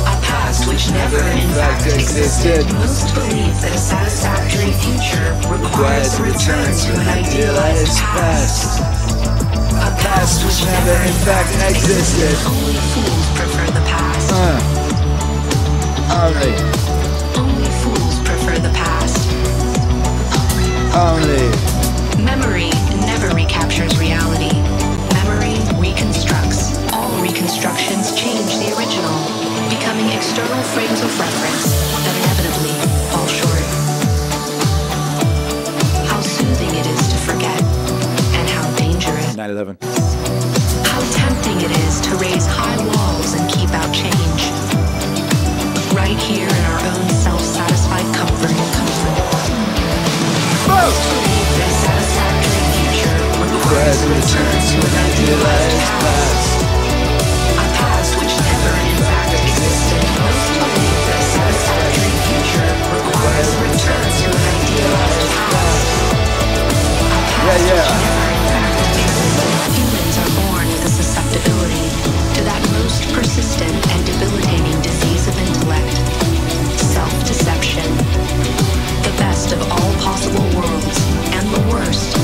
A past which never, in fact, existed. Most believe that a satisfactory future requires a return to an idealized past. A past which never in fact existed. Only fools prefer the past. Uh, only, Only fools prefer the past. only. Memory never recaptures reality. Memory reconstructs. All reconstructions change the original, becoming external frames of reference that inevitably 9 11. How tempting it is to raise high walls and keep out change. Right here in our own self-satisfied comfort. comfort. Most believe that a satisfactory future requires a return to an idealized past. A past which never in fact existed. Most believe that satisfactory future requires return to an idealized past Yeah, yeah. Worst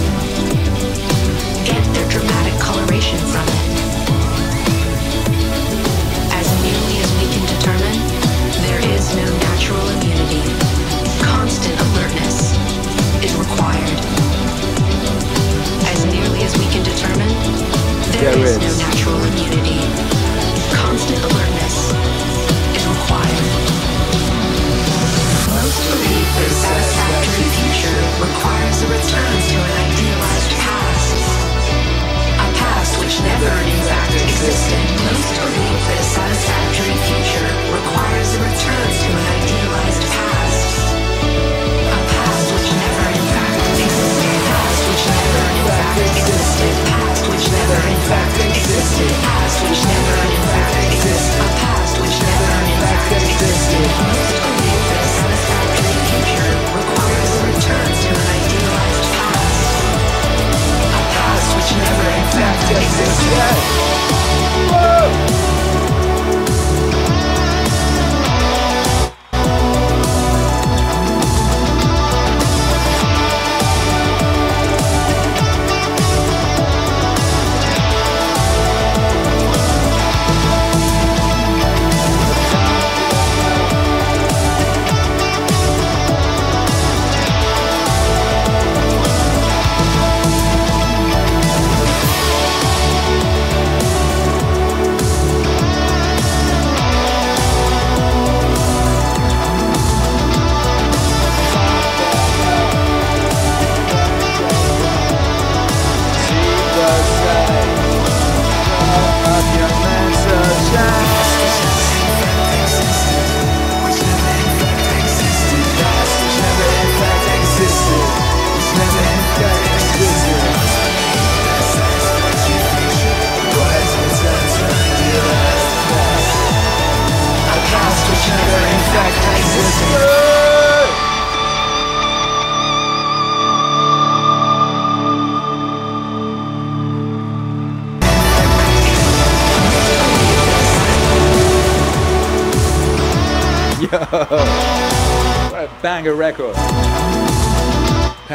get their dramatic coloration from it. As nearly as we can determine, there is no natural immunity. Constant alertness is required. As nearly as we can determine, there There is no natural immunity. Constant alertness is required. Most believe that a satisfactory future requires a return never in fact existed. Most believe that satisfactory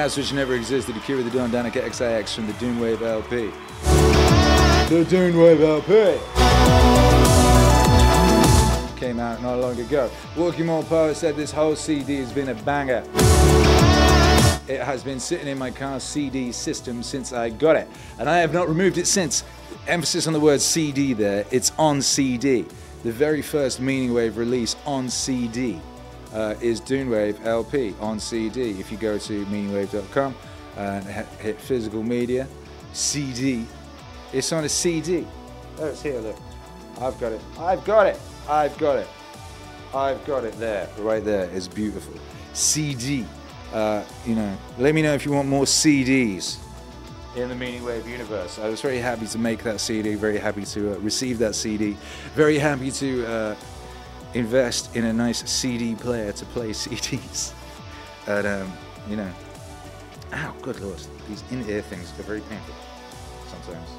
Past which never existed, Akira the Don, Danika XIX from the Dune Wave LP. The Dune Wave LP! Came out not long ago. Walking More Power said this whole CD has been a banger. It has been sitting in my car CD system since I got it, and I have not removed it since. Emphasis on the word CD there, it's on CD. The very first Meaning Wave release on CD uh, is Dune Wave LP on CD. If you go to meaningwave.com and hit physical media, CD, it's on a CD. Oh, it's here, look. I've got it. I've got it. I've got it. I've got it there, right there. It's beautiful. CD. Uh, you know, let me know if you want more CDs in the Meaning Wave universe. I was very happy to make that CD, very happy to uh, receive that CD, very happy to uh, invest in a nice CD player to play CDs. And, um, you know, ow, good lord, these in ear things are very painful sometimes.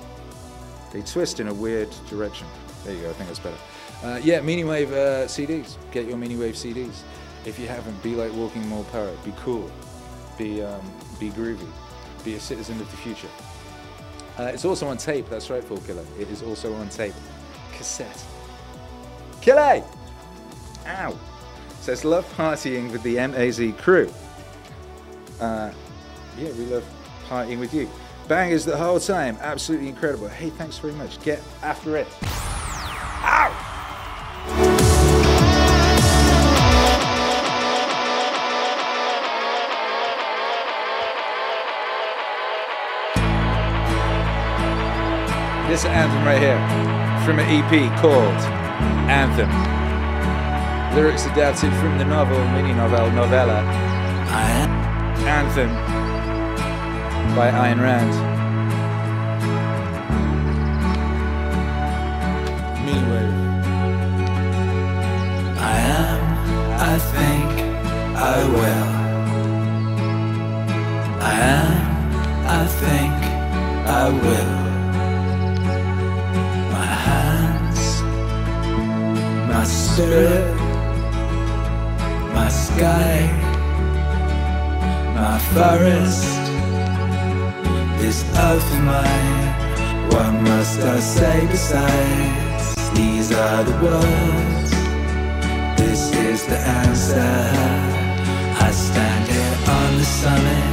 They twist in a weird direction. There you go, I think that's better. Uh, yeah, Meaning Wave uh, CDs. Get your Meaning Wave CDs. If you haven't, be like Walking More Poet. Be cool. Be um, be groovy. Be a citizen of the future. Uh, it's also on tape. That's right, Full Killer. It is also on tape. Cassette. Killer! Ow! Says love partying with the MAZ crew. Uh, yeah, we love partying with you. Bangers the whole time. Absolutely incredible. Hey, thanks very much. Get after it. Ow! This anthem right here from an EP called Anthem. Lyrics adapted from the novel, mini novel, novella Anthem by Ayn Rand. Meanwhile, I am, I think, I will. I am, I think, I will. My hands, my spirit, my sky, my forest, this earth of mine. What must I say besides? These are the words. This is the answer. I stand here on the summit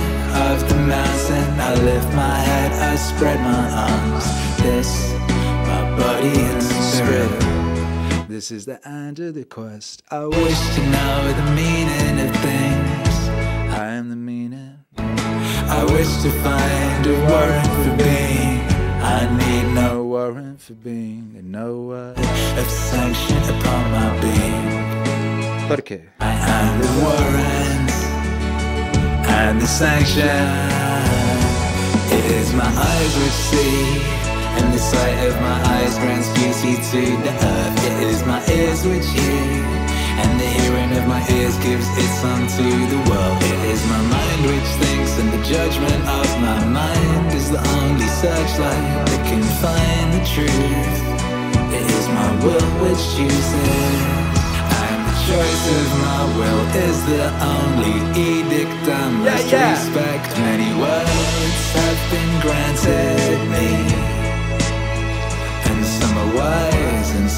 of the mountain. I lift my head, I spread my arms. This, my body and spirit. This is the end of the quest. I wish to know the meaning of things. I am the meaning. I wish to find a warrant for being. I need no warrant for being, and no word. of sanction upon my being. Porque I am the warrant and the sanction. It is my eyes which see, and the sight of my eyes grants beauty to the earth. It is my ears which hear, and the hearing of my ears gives its song to the world. It is my mind which thinks, and the judgment of my mind is the only searchlight that can find the truth. It is my will which chooses. And the choice of my will is the only edict I must yeah. respect. Many words have been granted me,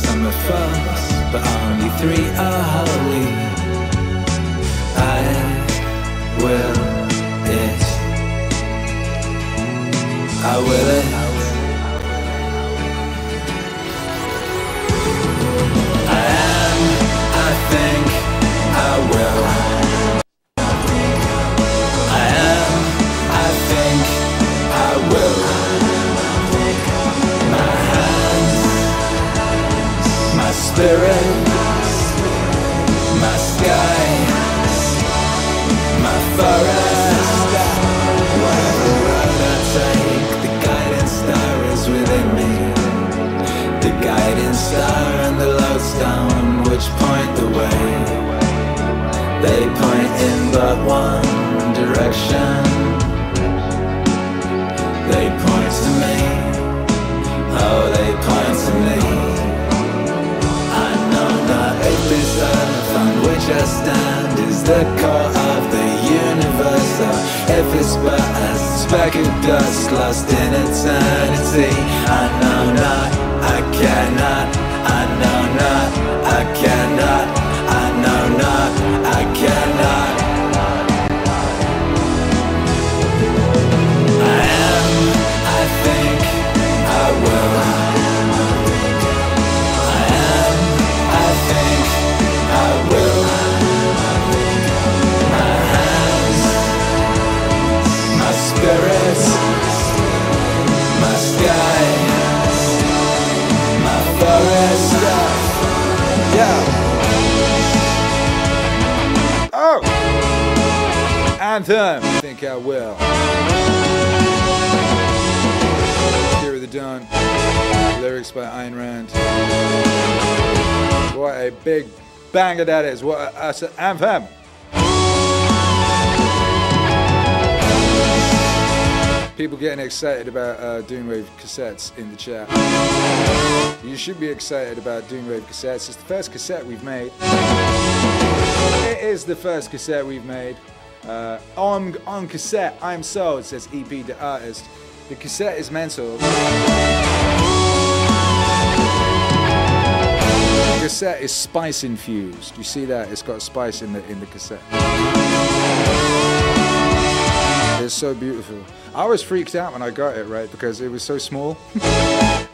some are but only three are holy. I will it. I will it. Spirit, my sky, my forest. Whatever road I take, the guiding star is within me. The guiding star and the lodestone which point the way. They point in but one direction. They point to me. Oh, they point to me. I stand is the core of the universe, or if it's but a speck of dust lost in eternity. I know not, I cannot, I know not, I cannot, Anthem! I think I will. Of the Don. Lyrics by Ayn Rand. What a big banger that is. What a, anthem. People getting excited about uh, Wave cassettes in the chat. You should be excited about Dune Wave cassettes. It's the first cassette we've made. It is the first cassette we've made. Uh, on, on cassette, I'm sold, says EP the artist. The cassette is mental. The cassette is spice infused. You see that? It's got spice in the in the cassette. It's so beautiful. I was freaked out when I got it, right? Because it was so small.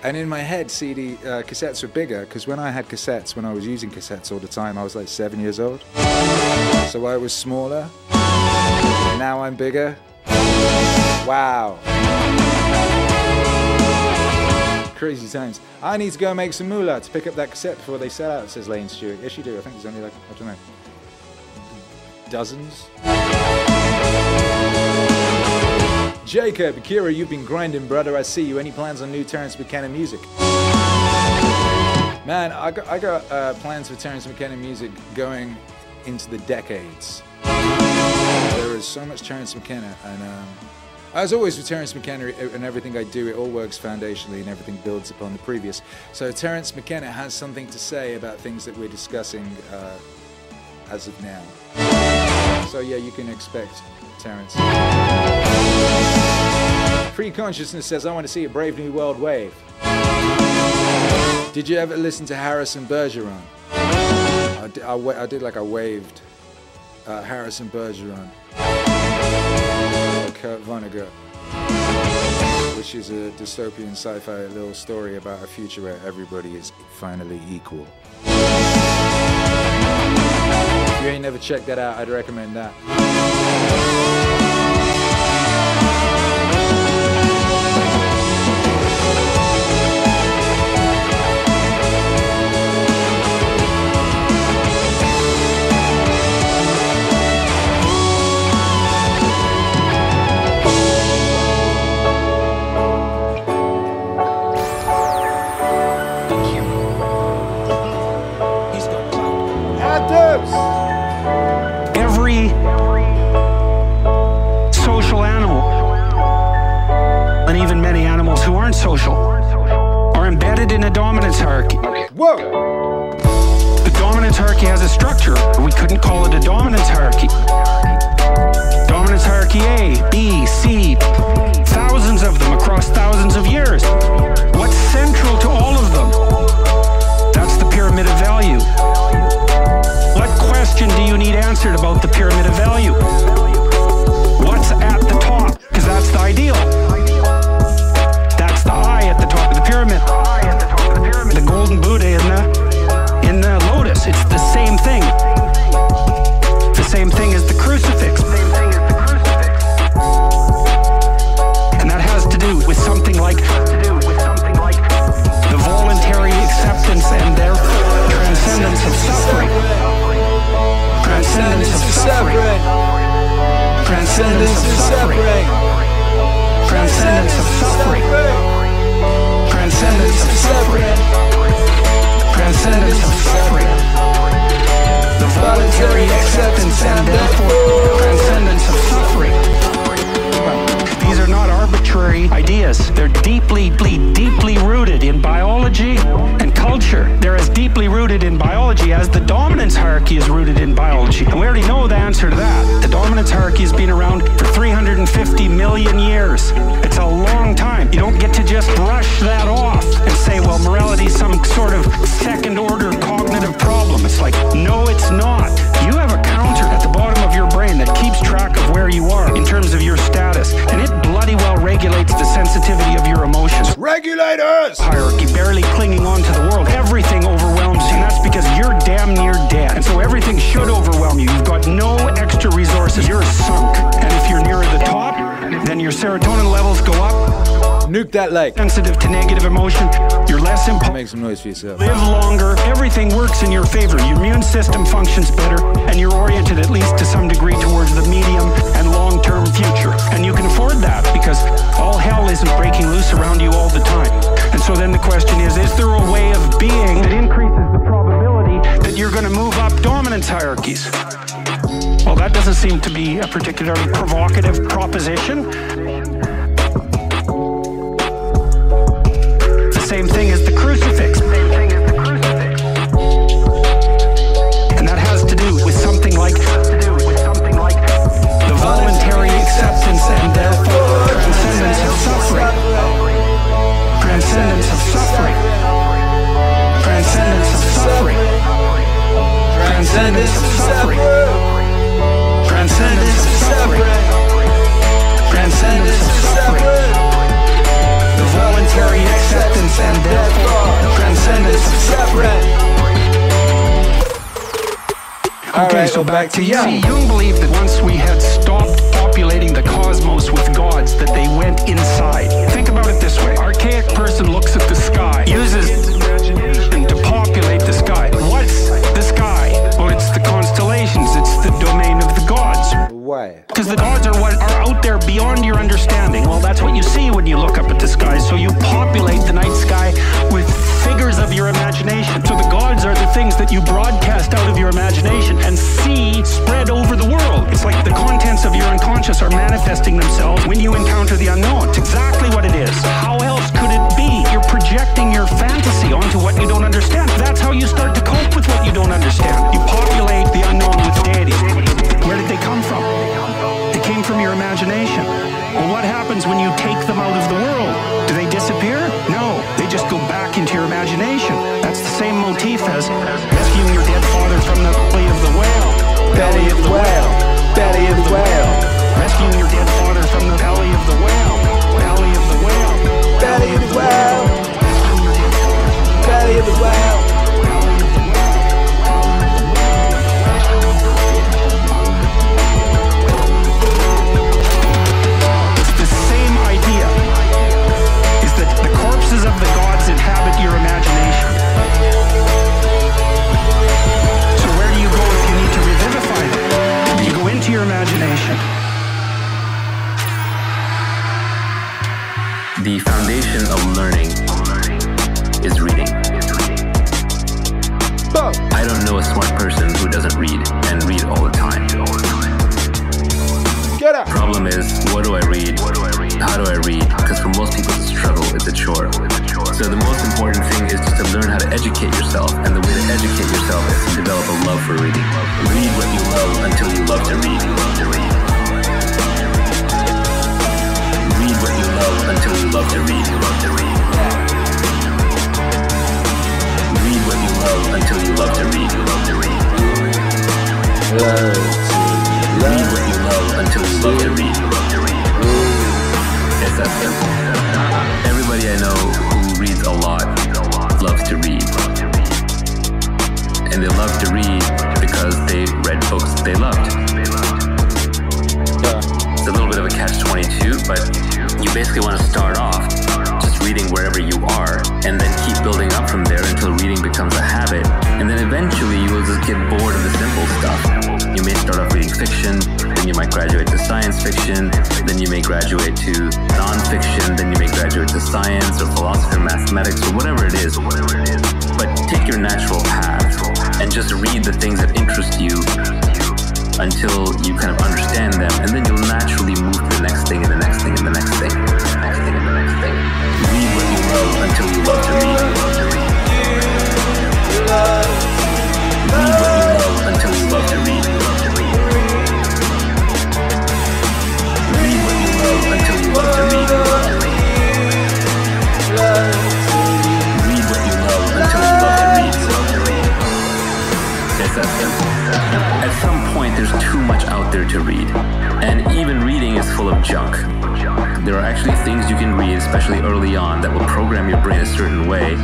and in my head, CD uh, cassettes were bigger. Because when I had cassettes, when I was using cassettes all the time, I was like seven years old. So I was smaller. And now I'm bigger. Wow. Crazy times. I need to go make some moolah to pick up that cassette before they sell out, says Lane Stewart. Yes, you do. I think there's only like, I don't know, dozens. Jacob, Kira, you've been grinding, brother. I see you. Any plans on new Terence McKenna music? Man, I got, I got uh, plans for Terence McKenna music going into the decades. There is so much Terence McKenna, and um, as always with Terence McKenna and everything I do, it all works foundationally and everything builds upon the previous. So Terence McKenna has something to say about things that we're discussing uh, as of now. So yeah, you can expect Terence. Free Consciousness says, I want to see a Brave New World wave. Did you ever listen to Harrison Bergeron? I did, I, I did like I waved uh, Harrison Bergeron. Kurt Vonnegut. Which is a dystopian sci fi little story about a future where everybody is finally equal. If you ain't never checked that out, I'd recommend that. Aren't social, are embedded in a dominance hierarchy. Whoa! The dominance hierarchy has a structure. We couldn't call it a dominance hierarchy. Dominance hierarchy A, B, C, thousands of them across thousands of years. What's central to all of them? That's the pyramid of value. What question do you need answered about the pyramid of value? What's at the top? Because that's the ideal. Pyramid. The golden Buddha in the in the lotus. It's the same thing. The same thing as the crucifix. And that has to do with something like the voluntary acceptance and therefore transcendence of suffering. Transcendence of suffering. Transcendence of suffering. Transcendence of. Suffering. Transcendence of suffering. The voluntary acceptance and therefore transcendence of suffering. These are not arbitrary ideas. They're deeply, deeply, deeply rooted in biology culture. They're as deeply rooted in biology as the dominance hierarchy is rooted in biology. And we already know the answer to that. The dominance hierarchy has been around for 350 million years. It's a long time. You don't get to just brush that off and say, well, morality is some sort of second order cognitive problem. It's like, no, it's not. You have a counter at the bottom of your brain that keeps track of where you are in terms of your status, and it bloody well regulates the sensitivity serotonin levels go up. Nuke that leg. Sensitive to negative emotion. You're less impulsive. Make some noise for yourself. Live longer. Everything works in your favor. Your immune system functions better, and you're oriented at least to some degree towards the medium and long-term future. And you can afford that because all hell isn't breaking loose around you all the time. And so then the question is: Is there a way of being that increases the probability that you're going to move up dominance hierarchies? Well, that doesn't seem to be a particularly provocative proposition. same thing as the crucifix. And that has to do with something like the voluntary acceptance and therefore transcendence of suffering. Transcendence of suffering. Transcendence of suffering. Transcendence of suffering. Transcendence of suffering. Transcendence of suffering. The voluntary Transcendence separate Okay, right, so back, to you. See, Jung believed that once we had stopped populating the cosmos with gods, that they went inside. Think about it this way. Archaic person looks at the sky, uses imagination to populate the sky. What's the sky? Well, it's the constellations. It's the domain of the gods. Why? Because the gods are what are out there beyond your understanding. That's what you see when you look up at the sky. So you populate the night sky with figures of your imagination. So the gods are the things that you broadcast out of your imagination and see spread over the world. It's like the contents of your unconscious are manifesting themselves when you encounter the unknown. It's exactly what it is. How else could it be? You're projecting your fantasy onto what you don't understand. That's how you start to cope with what you don't understand. You populate the unknown with deities. Where did they come from? They came from your imagination. Well, what happens when you take them out of the world? Do they disappear? No, they just go back into your imagination. That's the same motif as rescuing your dead father from the belly of the whale. Belly of the whale. Belly of the whale. The foundation of learning is reading. I don't know a smart person who doesn't read and read all the time. Get up. Problem is, what do I read? How do I read? Because for most people, it's a struggle, it's a chore. So the most important thing is just to learn how to educate yourself, and the way to educate yourself is to develop a love for reading. Read what you love until you love to read. You love to Read love until you love to read. Read what you love until you love to read. Read what you love until you love to read. It's that simple. Everybody I know who reads a lot loves to read. And they love to read because they read books they loved. It's a little bit of a catch 22, but you basically want to start off just reading wherever you are and then keep building up from there until reading becomes a habit. And then eventually you will just get bored of the simple stuff. You may start off reading fiction, then you might graduate to science fiction, then you may graduate to nonfiction, then you may graduate to science or philosophy or mathematics or whatever it is. But take your natural path and just read the things that interest you until you kind of understand them, and then you'll naturally move to the next thing and the next thing and the next thing. the next thing and the next thing. Read what you love until you love to read. Love. Read what you love until you love to read. Love to read Read what you love until you love to read. Read what you love until you love to read. love to read. It's that simple. At some point, there's too much out there to read. And even reading is full of junk. There are actually things you can read, especially early on, that will program your brain a certain way.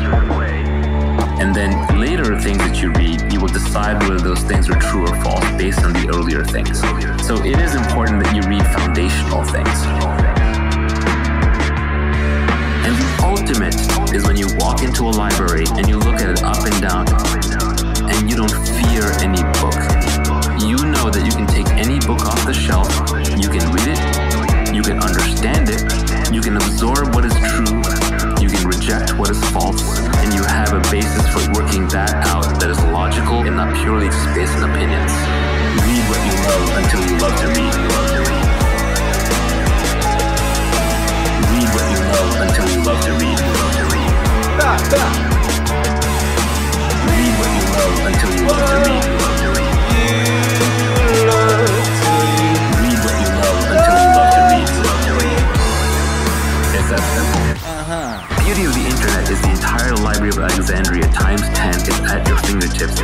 And then later things that you read, you will decide whether those things are true or false based on the earlier things. So it is important that you read foundational things. And the ultimate is when you walk into a library and you look at it up and down and you don't fear any book. You know that you can take any book off the shelf, you can read it, you can understand it, you can absorb what is true, you can reject what is false, and you have a basis for working that out that is logical and not purely just based on opinions. Read what you love until you love to read. Read Read what you until you love to read. Read Read what you love until you love to. Read the Library of Alexandria times 10 is at your fingertips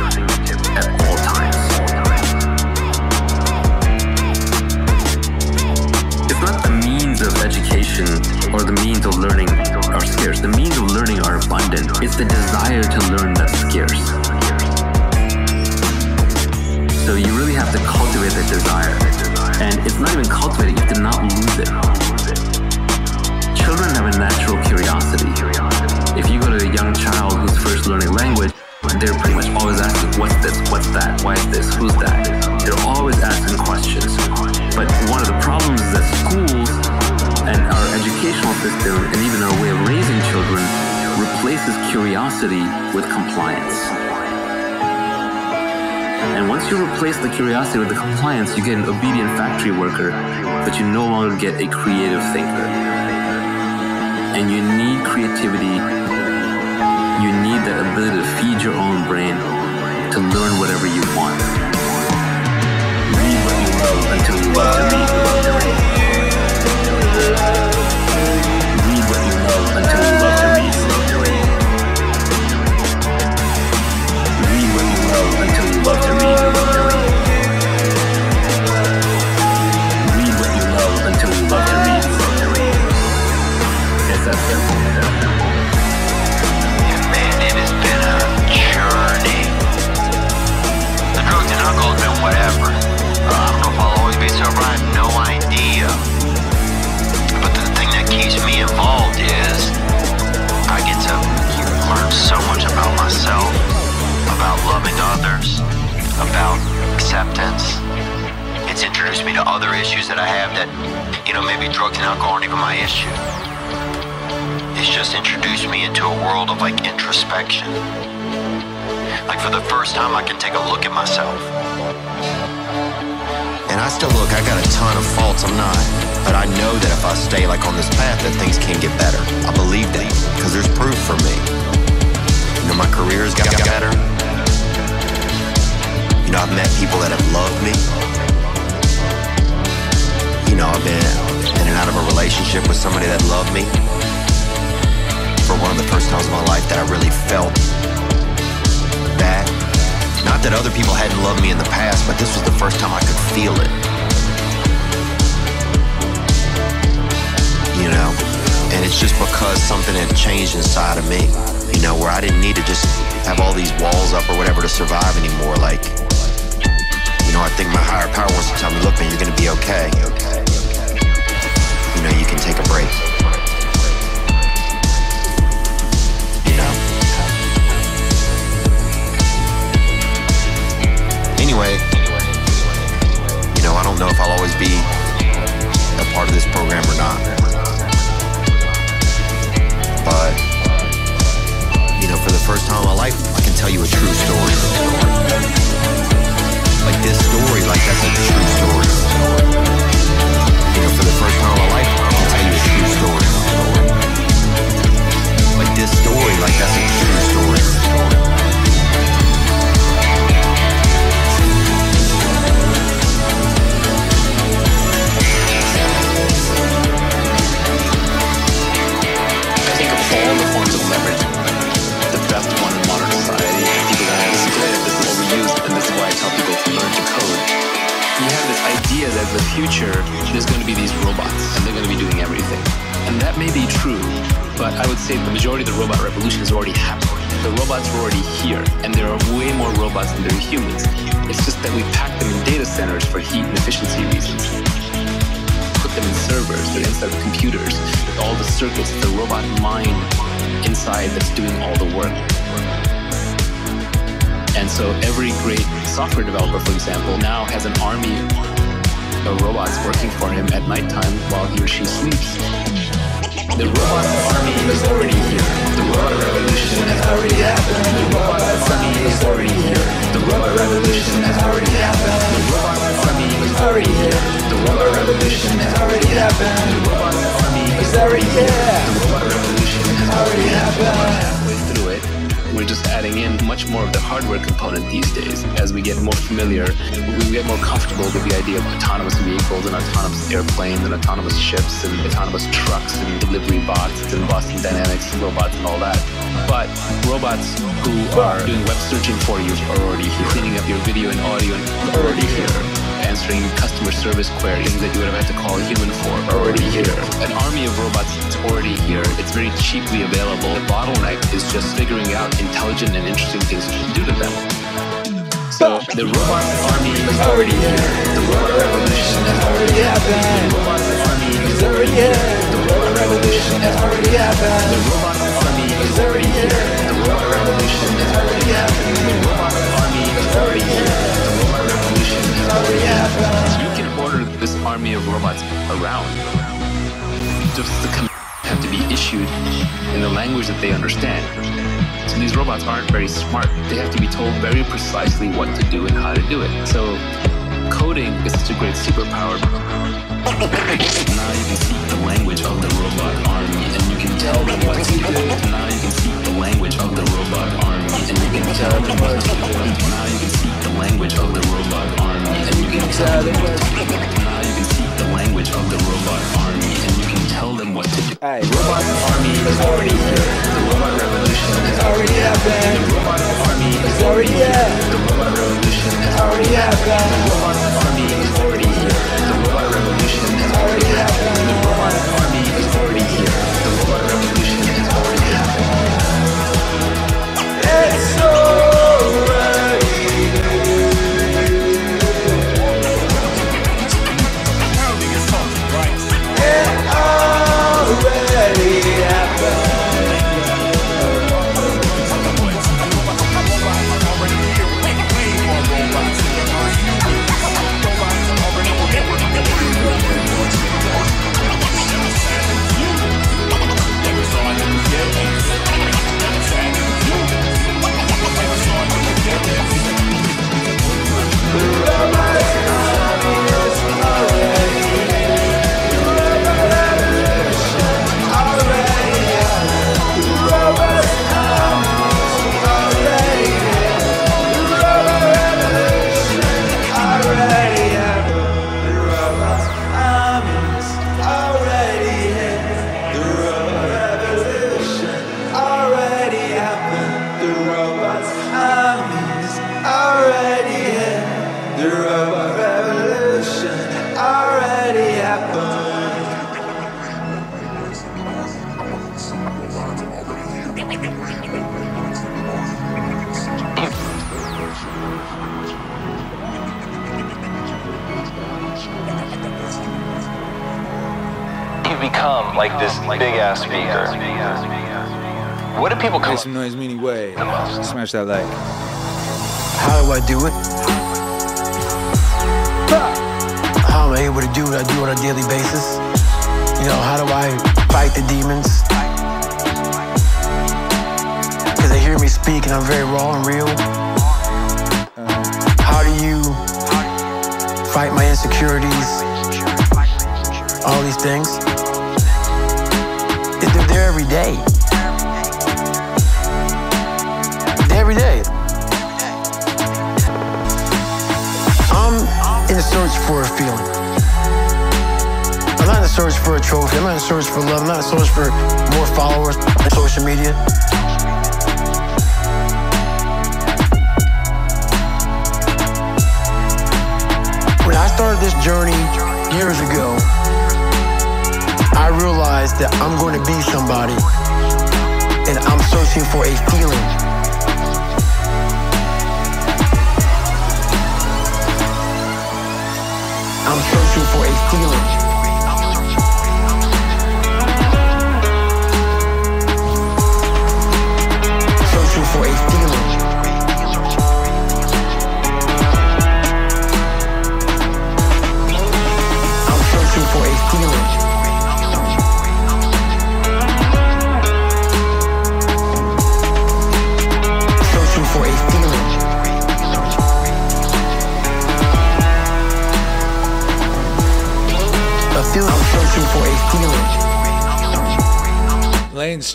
at all times. It's not the means of education or the means of learning are scarce. The means of learning are abundant. It's the desire to learn that's scarce. So you really have to cultivate that desire. And it's not even cultivated, you have to not lose it. Children have a natural curiosity they're pretty much always asking, what's this, what's that, why is this, who's that? They're always asking questions. But one of the problems is that schools and our educational system and even our way of raising children replaces curiosity with compliance. And once you replace the curiosity with the compliance, you get an obedient factory worker, but you no longer get a creative thinker. And you need creativity. You need the ability to feed your own brain to learn whatever you want. Read what you love until you love to read. Read what you love until you love sober. I have no idea. But the thing that keeps me involved is I get to learn so much about myself, about loving others, about acceptance. It's introduced me to other issues that I have that, you know, maybe drugs and alcohol aren't even my issue. It's just introduced me into a world of like introspection. Like for the first time, I can take a look at myself. And I still look, I got a ton of faults, I'm not. But I know that if I stay like on this path that things can get better. I believe that because there's proof for me. You know, my career's got better. You know, I've met people that have loved me. You know, I've been in and out of a relationship with somebody that loved me. For one of the first times in my life that I really felt that. Not that other people hadn't loved me in the past, but this was the first time I could feel it. You know? And it's just because something had changed inside of me, you know, where I didn't need to just have all these walls up or whatever to survive anymore. Like, you know, I think my higher power wants to tell me, look, man, you're gonna be okay. You know, you can take a break. Anyway, you know, I don't know if I'll always be a part of this program or not. But, you know, for the first time in my life, I can tell you a true story. Like this story, like that's a true story. You know, for the first time in my life, I can tell you a true story. Like this story, like that's a true story. All the forms of leverage, the best one in modern society, people that this is overused, and this is why I tell people to learn to code. You have this idea that in the future there's going to be these robots and they're going to be doing everything. And that may be true, but I would say the majority of the robot revolution has already happened. The robots are already here, and there are way more robots than there are humans. It's just that we pack them in data centers for heat and efficiency reasons them in servers, they're inside of computers, with all the circuits, the robot mind inside that's doing all the work. And so every great software developer, for example, now has an army of robots working for him at nighttime while he or she sleeps. The robot army is already here. The robot revolution has already happened. The robot army is already here. The robot revolution has already happened. The robot army is already here. The robot revolution has already happened. The robot army is. The robot revolution has already happened. Halfway through it, we're just adding in much more of the hardware component these days. As we get more familiar, we get more comfortable with the idea of autonomous vehicles and autonomous airplanes and autonomous ships and autonomous trucks and delivery bots and Boston Dynamics robots and all that. But robots who are doing web searching for you are already here, cleaning up your video and audio and already here answering customer service queries that you would have had to call a human for are already here. An army of robots is already here. It's very cheaply available. The bottleneck is just figuring out intelligent and interesting things to do to them. So the robot army is already here. The robot revolution has already happened. The robot army is already here. The robot revolution has already happened. The robot army is already here. The robot revolution has already happened. army of robots around. Just the commands have to be issued in the language that they understand. So these robots aren't very smart. They have to be told very precisely what to do and how to do it. So coding is such a great superpower. now you can speak the language of the robot army and you can tell them what to do. Now you can speak the language of the robot army and you can tell them what to do. Now you can speak the language of the robot army and you can tell them what to do the robot army and you can tell them what to do. Hey, robot army is already here. The robot revolution has already happened. The robot army is already here. The robot revolution has already happened. The robot army is already here. People come Make some noise, meaning wave. Smash that like. How do I do it? How am I able to do what I do on a daily basis? You know, how do I fight the demons? Because they hear me speak and I'm very raw and real. How do you fight my insecurities? All these things. They're there every day. Search for a feeling. I'm not in search for a trophy. I'm not in search for love. I'm not in search for more followers on social media. When I started this journey years ago, I realized that I'm going to be somebody and I'm searching for a feeling. I'm searching for a feeling.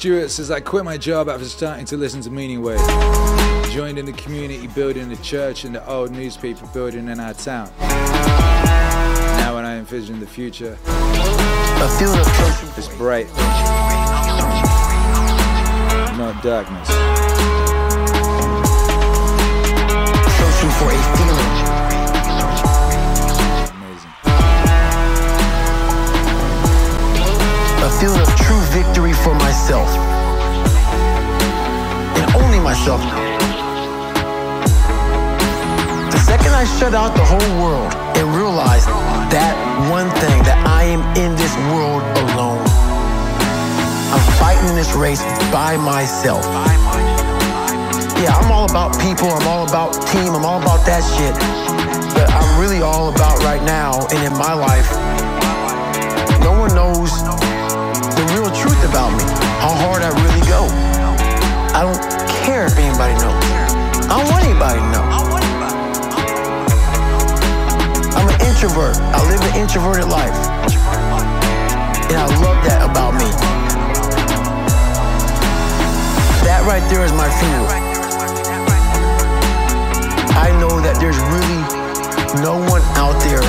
Stewart says, I quit my job after starting to listen to Meaning Wave. Joined in the community building the church and the old newspaper building in our town. Now when I envision the future, it's bright, not darkness. Feeling of true victory for myself. And only myself. The second I shut out the whole world and realized that one thing that I am in this world alone. I'm fighting this race by myself. Yeah, I'm all about people, I'm all about team, I'm all about that shit. But I'm really all about right now and in my life. No one knows about me. how hard I really go. I don't care if anybody knows. I don't want anybody to know. I'm an introvert. I live an introverted life. And I love that about me. That right there is my fuel. I know that there's really no one out there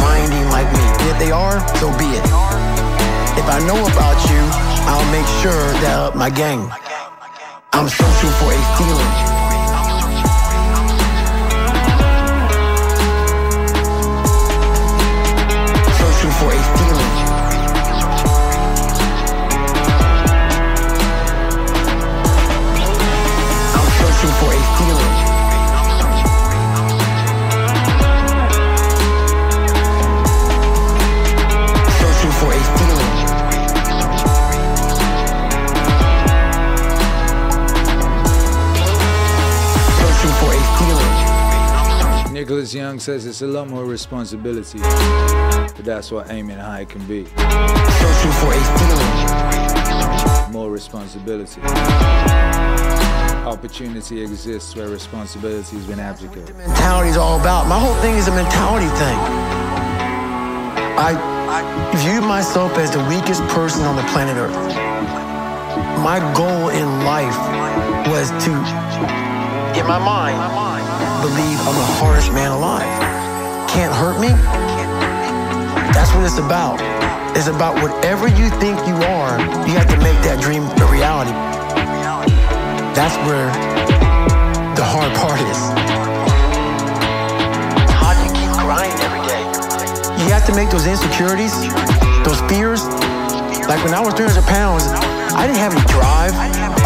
grinding like me. If they are, so be it. I know about you, I'll make sure that up my game. I'm searching for a feeling. Young says it's a lot more responsibility, but that's what aiming high can be. Searching for a feeling. More responsibility. Opportunity exists where responsibility has been abdicated. mentality is all about. My whole thing is a mentality thing. I view myself as the weakest person on the planet Earth. My goal in life was to, in my mind, believe I'm the hardest man alive. Can't hurt me. That's what it's about. It's about whatever you think you are, you have to make that dream a reality. That's where the hard part is. How do you keep grinding every day? You have to make those insecurities, those fears. Like when I was 300 pounds, I didn't have any drive.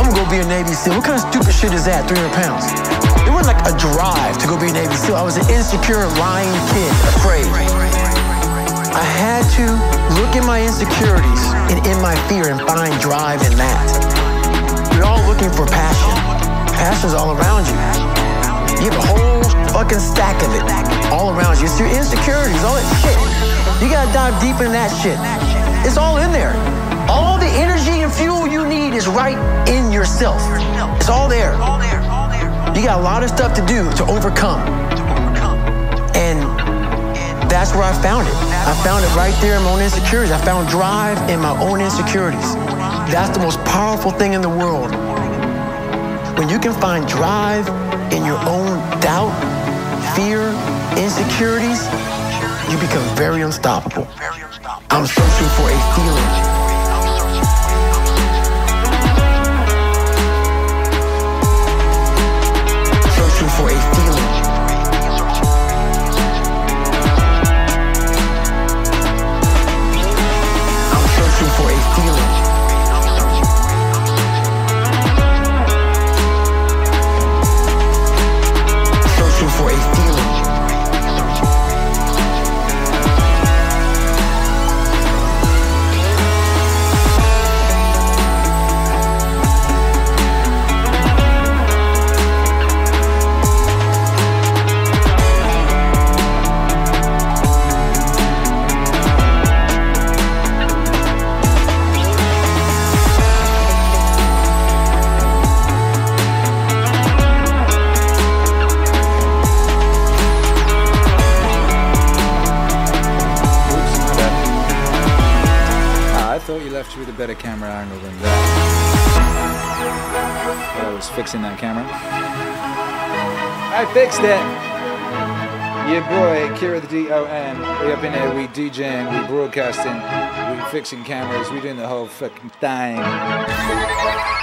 I'm gonna go be a Navy SEAL. What kind of stupid shit is that, 300 pounds? Wasn't like a drive to go be a Navy SEAL. I was an insecure, lying kid, afraid. I had to look at my insecurities and in my fear and find drive in that. We're all looking for passion. Passion's all around you. You have a whole fucking stack of it all around you. It's your insecurities, all that shit. You gotta dive deep in that shit. It's all in there. All the energy and fuel you need is right in yourself. It's all there. You got a lot of stuff to do to overcome. And that's where I found it. I found it right there in my own insecurities. I found drive in my own insecurities. That's the most powerful thing in the world. When you can find drive in your own doubt, fear, insecurities, you become very unstoppable. I'm searching for a feeling. Fixing that camera. I fixed it! Your boy, Kira the D-O-N. We up in here, we DJing, we broadcasting, we fixing cameras, we doing the whole fucking thing.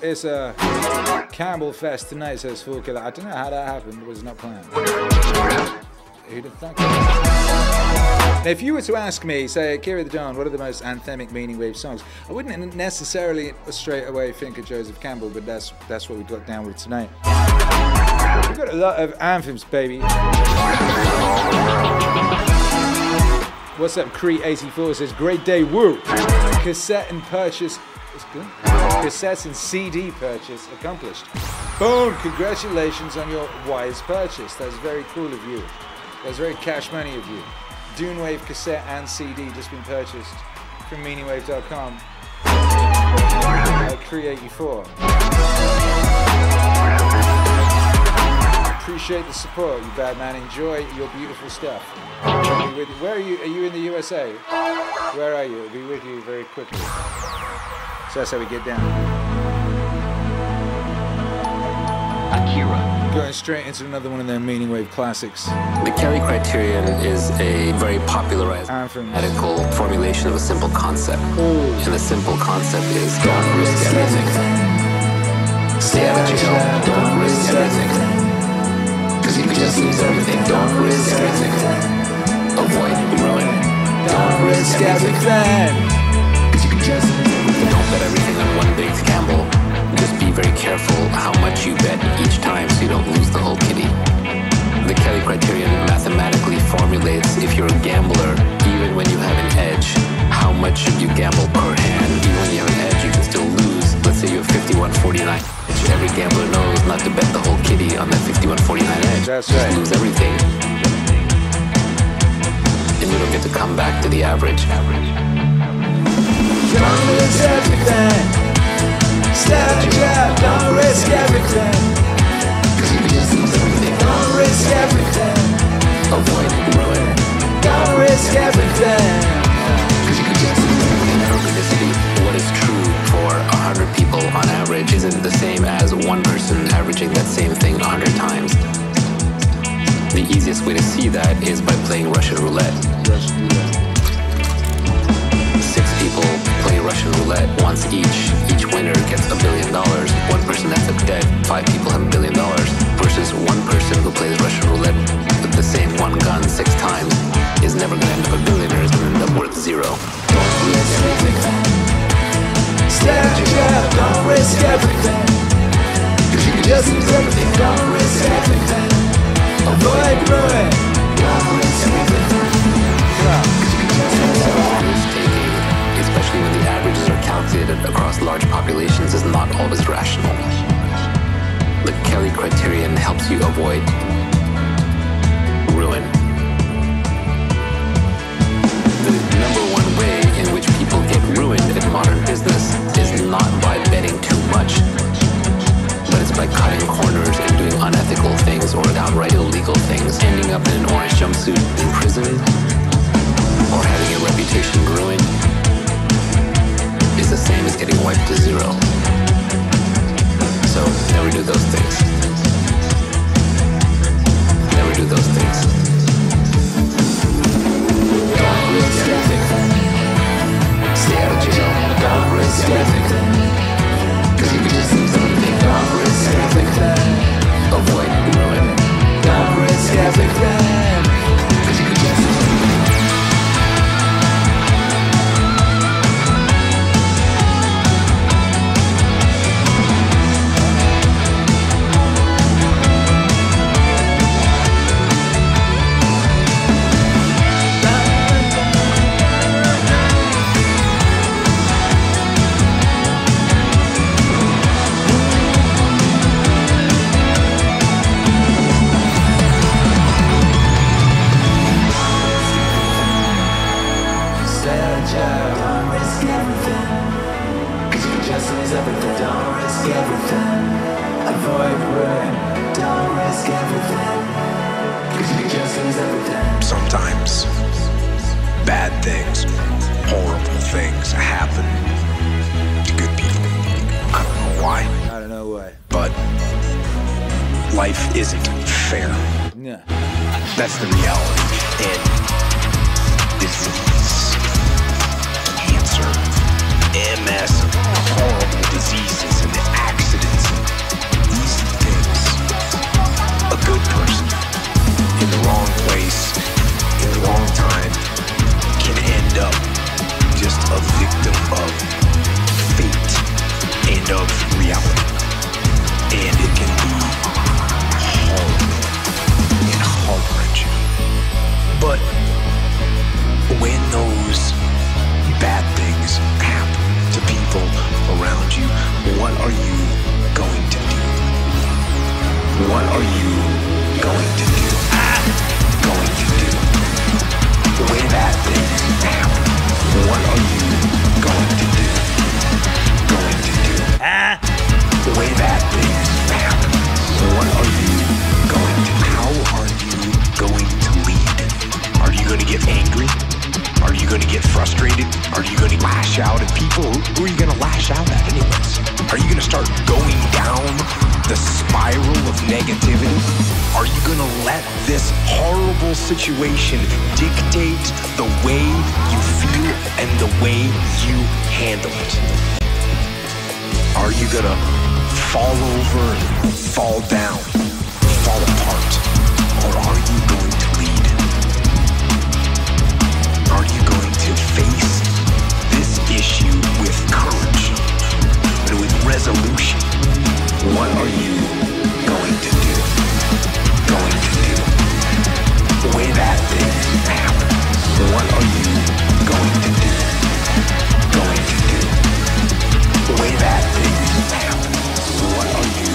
It's a Campbell Fest tonight, says Fool Killer. I don't know how that happened, it was not planned. Who'd have? Now, if you were to ask me, say, Akira the Don, what are the most anthemic meaning wave songs? I wouldn't necessarily straight away think of Joseph Campbell, but that's that's what we got down with tonight. We've got a lot of anthems, baby. What's up, Cree84 says, Great day, woo! Cassette and purchase. Cassette and CD purchase accomplished. Boom! Congratulations on your wise purchase. That's very cool of you. That's very cash money of you. Dune Wave cassette and CD just been purchased from meaningwave.com. Uh, Cree84. Appreciate the support, you bad man. Enjoy your beautiful stuff. Where are you? Are you in the USA? Where are you? I'll be with you very quickly. So that's how we get down. Akira. Going straight into another one of their Meaning Wave classics. The Kelly criterion is a very popularized Anthems. medical formulation of a simple concept. And the simple concept is don't risk everything. Stay out of jail, don't risk everything. Because if you could just lose everything, don't risk everything. Avoid ruin, don't risk everything. You bet everything on one big gamble. Just be very careful how much you bet each time so you don't lose the whole kitty. The Kelly criterion mathematically formulates if you're a gambler, even when you have an edge, how much should you gamble per hand? Even when you have an edge, you can still lose. Let's say you have 51.49. Every gambler knows not to bet the whole kitty on that 51.49 edge. That's Just right. lose everything. And you don't get to come back to the average. Don't risk everything. Stand up, don't risk everything. Cause you can just. Don't risk everything. Avoid ruin. Don't risk everything. Non-ergodicity, what is true for 100 people on average isn't the same as one person averaging that same thing a 100 times. The easiest way to see that is by playing Russian roulette. Six people play Russian roulette once each. Each winner gets a billion dollars. One person ends up dead. Five people have a billion dollars. Versus one person who plays Russian roulette with the same one gun six times is never going to end up a billionaire. Is going to end up worth zero. Don't everything. Stand up, don't risk everything. Just everything, don't risk everything. Avoid ruin. Don't risk everything. Especially when the averages are calculated across large populations, is not always rational. the Kelly criterion helps you avoid ruin. The number one way in which people get ruined in modern business is not by betting too much, but it's by cutting corners and doing unethical things or outright illegal things, ending up in an orange jumpsuit in prison, or having your reputation ruined is same as getting wiped to zero. So never do those things. Never do those things. Don't risk everything. Stay out of jail. Don't risk everything. Because you can just lose everything. Don't risk everything. Avoid ruin. Don't risk everything. Life isn't fair. Yeah. That's the reality. And disease, cancer, MS, horrible diseases and accidents, and these things. A good person in the wrong place, in the wrong time, can end up just a victim of fate and of reality. And What are you going to do? Going to do? When bad things happen, what are you going to do? Going to do? When bad things happen, what are you going to do? How are you going to lead? Are you going to get angry? Are you going to get frustrated? Are you going to lash out at people? Who are you going to lash out at anyways? Are you going to start going down the spiral of negativity? Are you going to let this horrible situation dictate the way you feel and the way you handle it? Are you going to fall over, fall down, fall apart? Or are you going to lead? Are you going to face this issue with courage resolution? What are you going to do? Going to do? Way that thing happens. What are you going to do? Going to do? Way that thing happens. What are you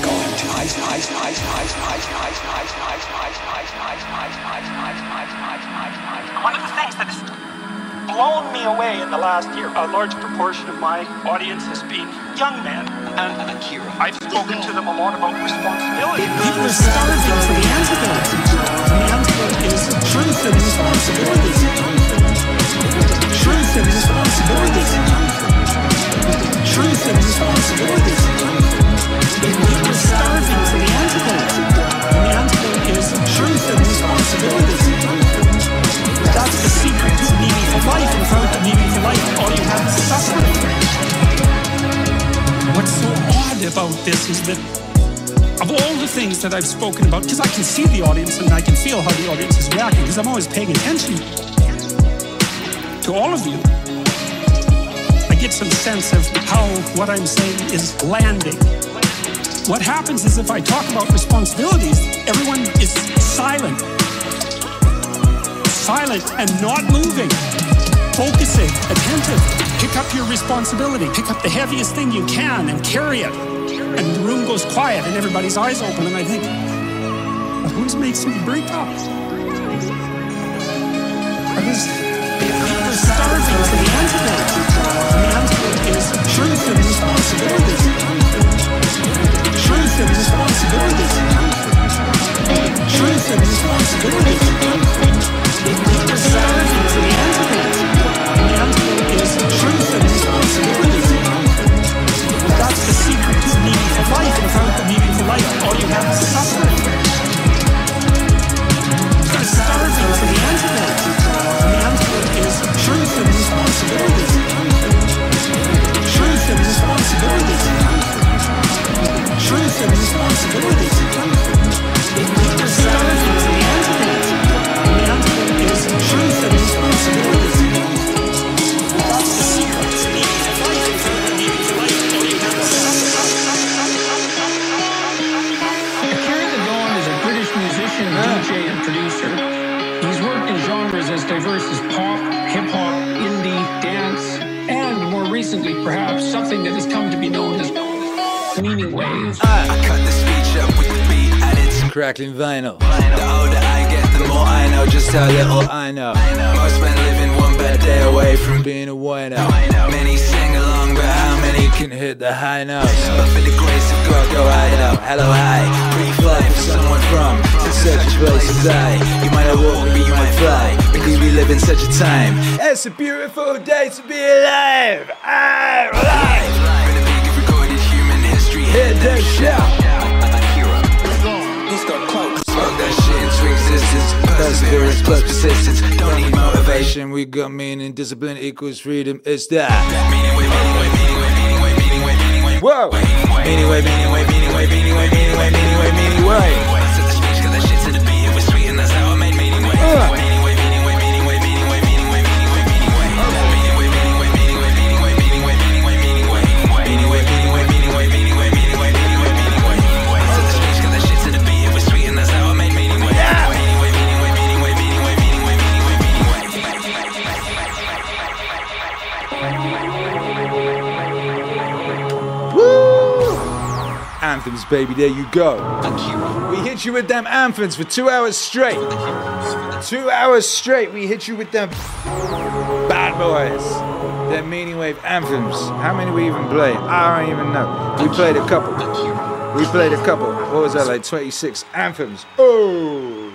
going to do? Ice, ice, ice, ice, ice, ice, ice, ice, ice, ice, ice, ice, ice, ice, ice. One of the things that has blown me away in the last year, a large proportion of my audience has been young men. And I've spoken to them a lot about responsibility. People are starving for the antidote. And the antidote is truth and responsibility. Truth and responsibility. Truth and responsibility. People are starving for the antidote. And the antidote is truth and responsibility. That's the secret to meaningful life. And without the meaningful life, all you have is suffering. What's so odd about this is that of all the things that I've spoken about, because I can see the audience and I can feel how the audience is reacting, because I'm always paying attention to all of you. I get some sense of how what I'm saying is landing. What happens is if I talk about responsibilities, everyone is silent. Silent and not moving. Focusing, attentive. Pick up your responsibility. Pick up the heaviest thing you can and carry it. and the room goes quiet and everybody's eyes open and I think, who's makes me break up? I was starving for the antidote. And the antidote is truth and responsibility. Truth and responsibility. Truth and responsibility. People starving for the antidote. To life. Without the meaningful life, all you have suffering. Crackling vinyl. The older I get, the more I know just how little I know. Most men living one bad day away from Being a wino. Many sing along, but how many Can hit the high notes. But for the grace of God, go hide out. Hello, hi. Brief life for someone from such a place as I. You might not walk, but you might fly. Because we live in such a time. It's a beautiful day to be alive. I'm alive. Been a big recorded human history. Hit the shout. Perseverance plus persistence. Don't need motivation. We got meaning, discipline equals freedom. It's that. Meaning wave, meaning wave, meaning wave, meaning wave, meaning wave, meaning wave. Whoa. Meaning wave, meaning wave, meaning wave, meaning wave, meaning wave, meaning wave, meaning wave. Anthems, baby, there you go. We hit you with them anthems for two hours straight. Two hours straight, we hit you with them bad boys. Them meaning wave anthems. How many we even play? I don't even know. We played a couple. We played a couple. What was that, like 26 anthems? Oh!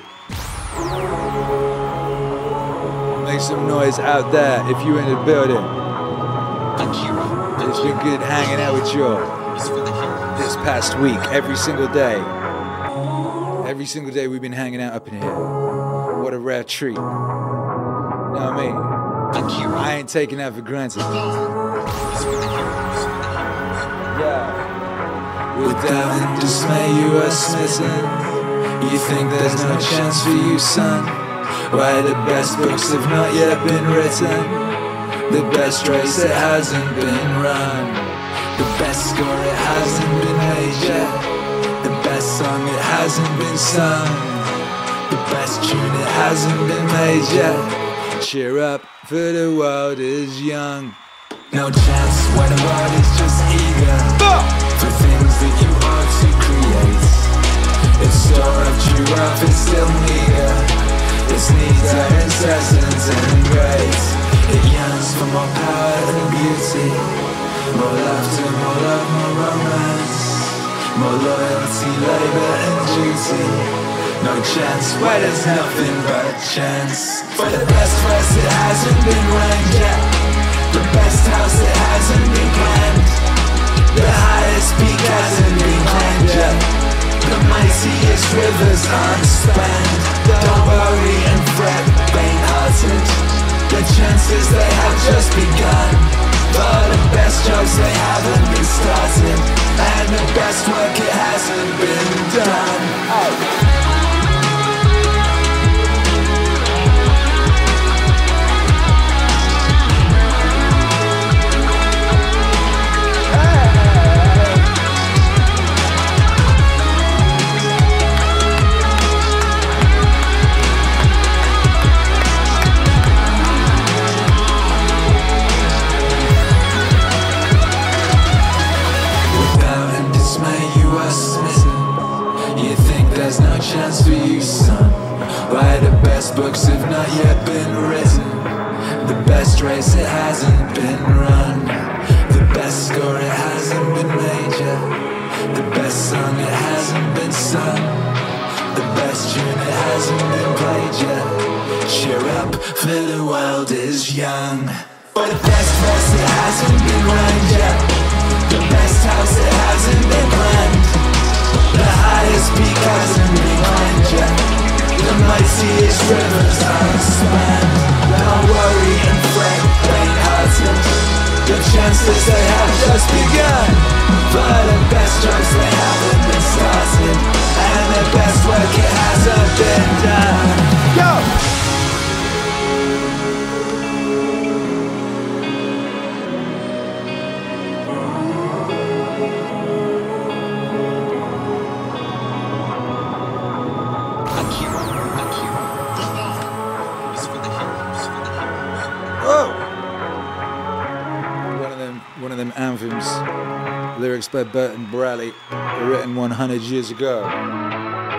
Make some noise out there if you're in the building. It's been good hanging out with you all this past week, every single day. Every single day we've been hanging out up in here. What a rare treat. You know what I mean? I ain't taking that for granted. Yeah. With doubt and dismay you are smitten You think there's no chance for you, son Why the best books have not yet been written The best race that hasn't been run The best score it hasn't been made yet. The best song it hasn't been sung. The best tune it hasn't been made yet. Cheer up, for the world is young. No chance when the world is just eager. For things that you ought to create. Its store of true wealth is still meager Its needs are incessant and great. It yearns for more power and beauty More laughter, more love, more romance More loyalty, labor and duty no chance, why there's nothing but chance For the best verse it hasn't been ranked yet The best house it hasn't been planned The highest peak hasn't been climbed yet The mightiest rivers aren't spanned Don't worry and fret, faint-hearted. The chances they have just begun For the best jokes they haven't been started And the best work it hasn't been done. Without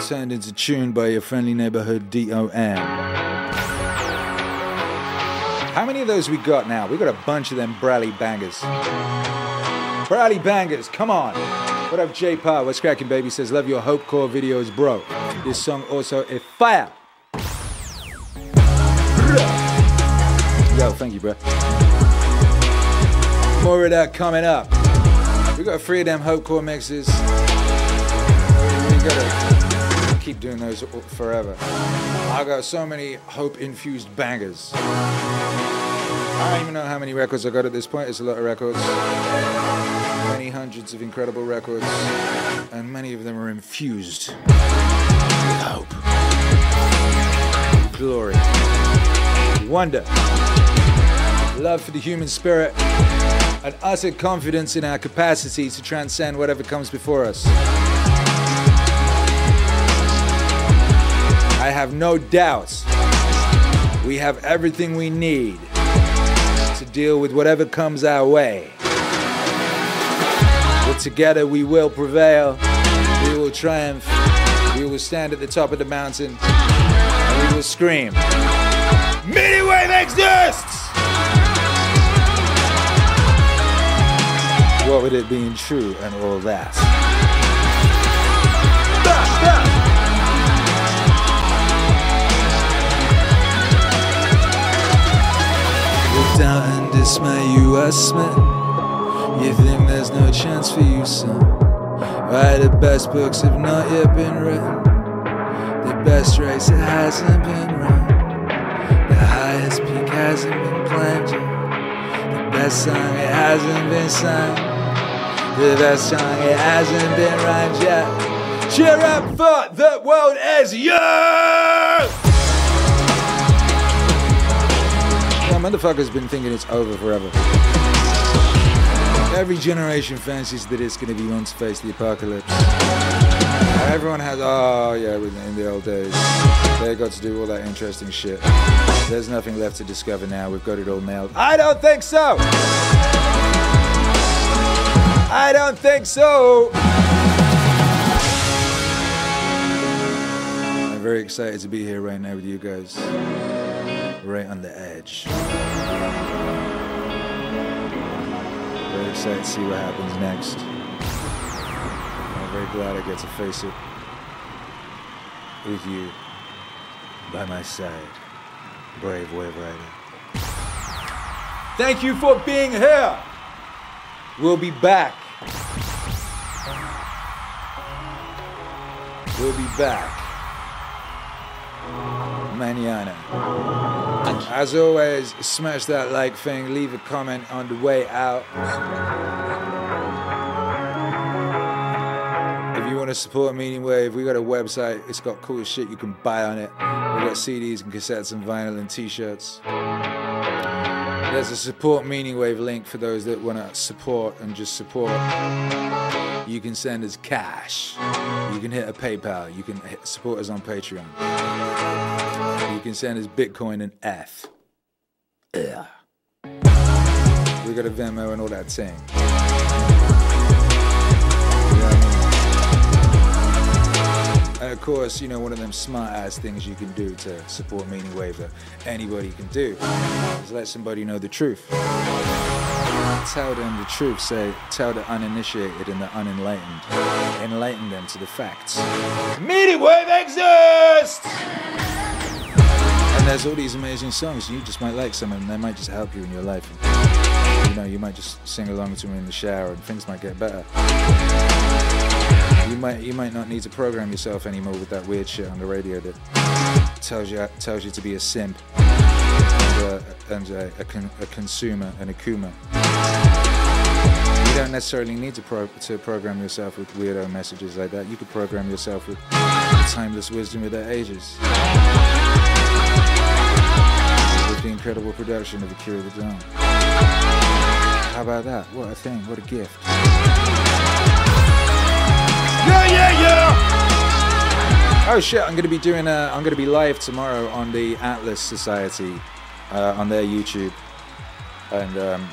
turned into tune by your friendly neighborhood Don. How many of those we got now? We got a bunch of them Braley bangers. Braley bangers, come on. What up, J Pa? What's cracking, baby? Says, love your Hope Core videos, bro. This song also a fire. Yo, thank you, bro. More of that coming up. We got three of them Hope Core mixes. We gotta keep doing those forever. I got so many Hope infused bangers. I don't even know how many records I got at this point. It's a lot of records. Many hundreds of incredible records. And many of them are infused with hope, glory, wonder, love for the human spirit, and utter confidence in our capacity to transcend whatever comes before us. I have no doubts we have everything we need to deal with whatever comes our way. But together we will prevail, we will triumph, we will stand at the top of the mountain, and we will scream, Meaning Wave exists! What with it being true and all that? With doubt and dismay, you are smitten. You think there's no chance for you, son. Why the best books have not yet been written. The best race it hasn't been run. The highest peak hasn't been climbed yet. The best song it hasn't been sung. The best song it hasn't been rhymed yet. Cheer up for the world is young! Motherfuckers been thinking it's over forever. Every generation fancies that it's gonna be one to face the apocalypse. Everyone has, oh yeah, in the old days, they got to do all that interesting shit. There's nothing left to discover now. We've got it all nailed. I don't think so. I don't think so. I'm very excited to be here right now with you guys. Right on the edge. Very excited to see what happens next. I'm very glad I get to face it with you by my side. Brave Wave Rider. Thank you for being here. We'll be back. We'll be back. Manana. As always, smash that like thing, leave a comment on the way out. If you want to support Meaning Wave, we got a website. It's got cool shit you can buy on it. We got CDs and cassettes and vinyl and t-shirts. There's a support Meaning Wave link for those that want to support and just support. You can send us cash. You can hit a PayPal. You can hit, support us on Patreon. You can send us Bitcoin and F. Ugh. We got a Venmo and all that thing. And of course, you know, one of them smart ass things you can do to support Meaning Wave that anybody can do is let somebody know the truth. Tell them the truth. Say, tell the uninitiated and the unenlightened. Enlighten them to the facts. Meaning Wave exists! And there's all these amazing songs. You just might like some of them. They might just help you in your life. You know, you might just sing along to them in the shower and things might get better. You might you might not need to program yourself anymore with that weird shit on the radio that tells you tells you to be a simp and, a, and a, a, con, a consumer and a kuma. You don't necessarily need to pro, to program yourself with weirdo messages like that. You could program yourself with timeless wisdom without ages. The incredible production of Akira the Don. How about that? What a thing! What a gift! Yeah, yeah, yeah! Oh shit! I'm gonna be doing a. I'm gonna be live tomorrow on the Atlas Society, uh, on their YouTube, and um,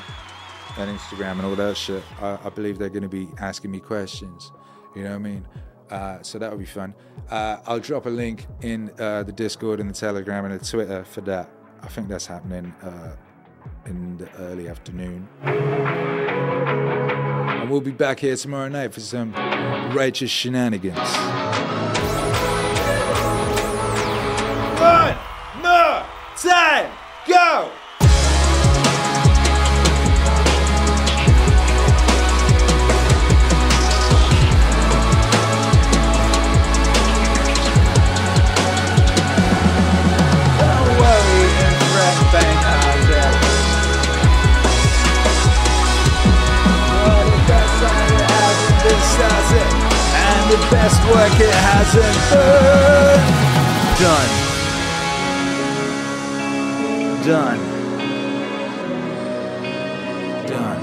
and Instagram and all that shit. I, I believe they're gonna be asking me questions. You know what I mean? Uh, so that would be fun. Uh, I'll drop a link in uh, the Discord and the Telegram and the Twitter for that. I think that's happening uh, in the early afternoon. And we'll be back here tomorrow night for some righteous shenanigans. One more time, go! The best work it hasn't been done. Done. Done.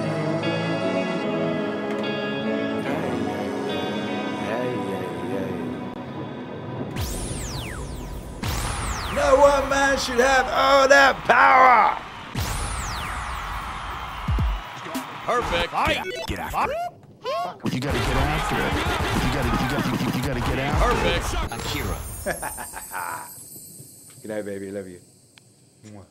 No one man should have all that power. Perfect. Get after it. You gotta get after it. You gotta, you gotta, you, you gotta get after Perfect. Akira. Good night, baby. Love you. Mwah.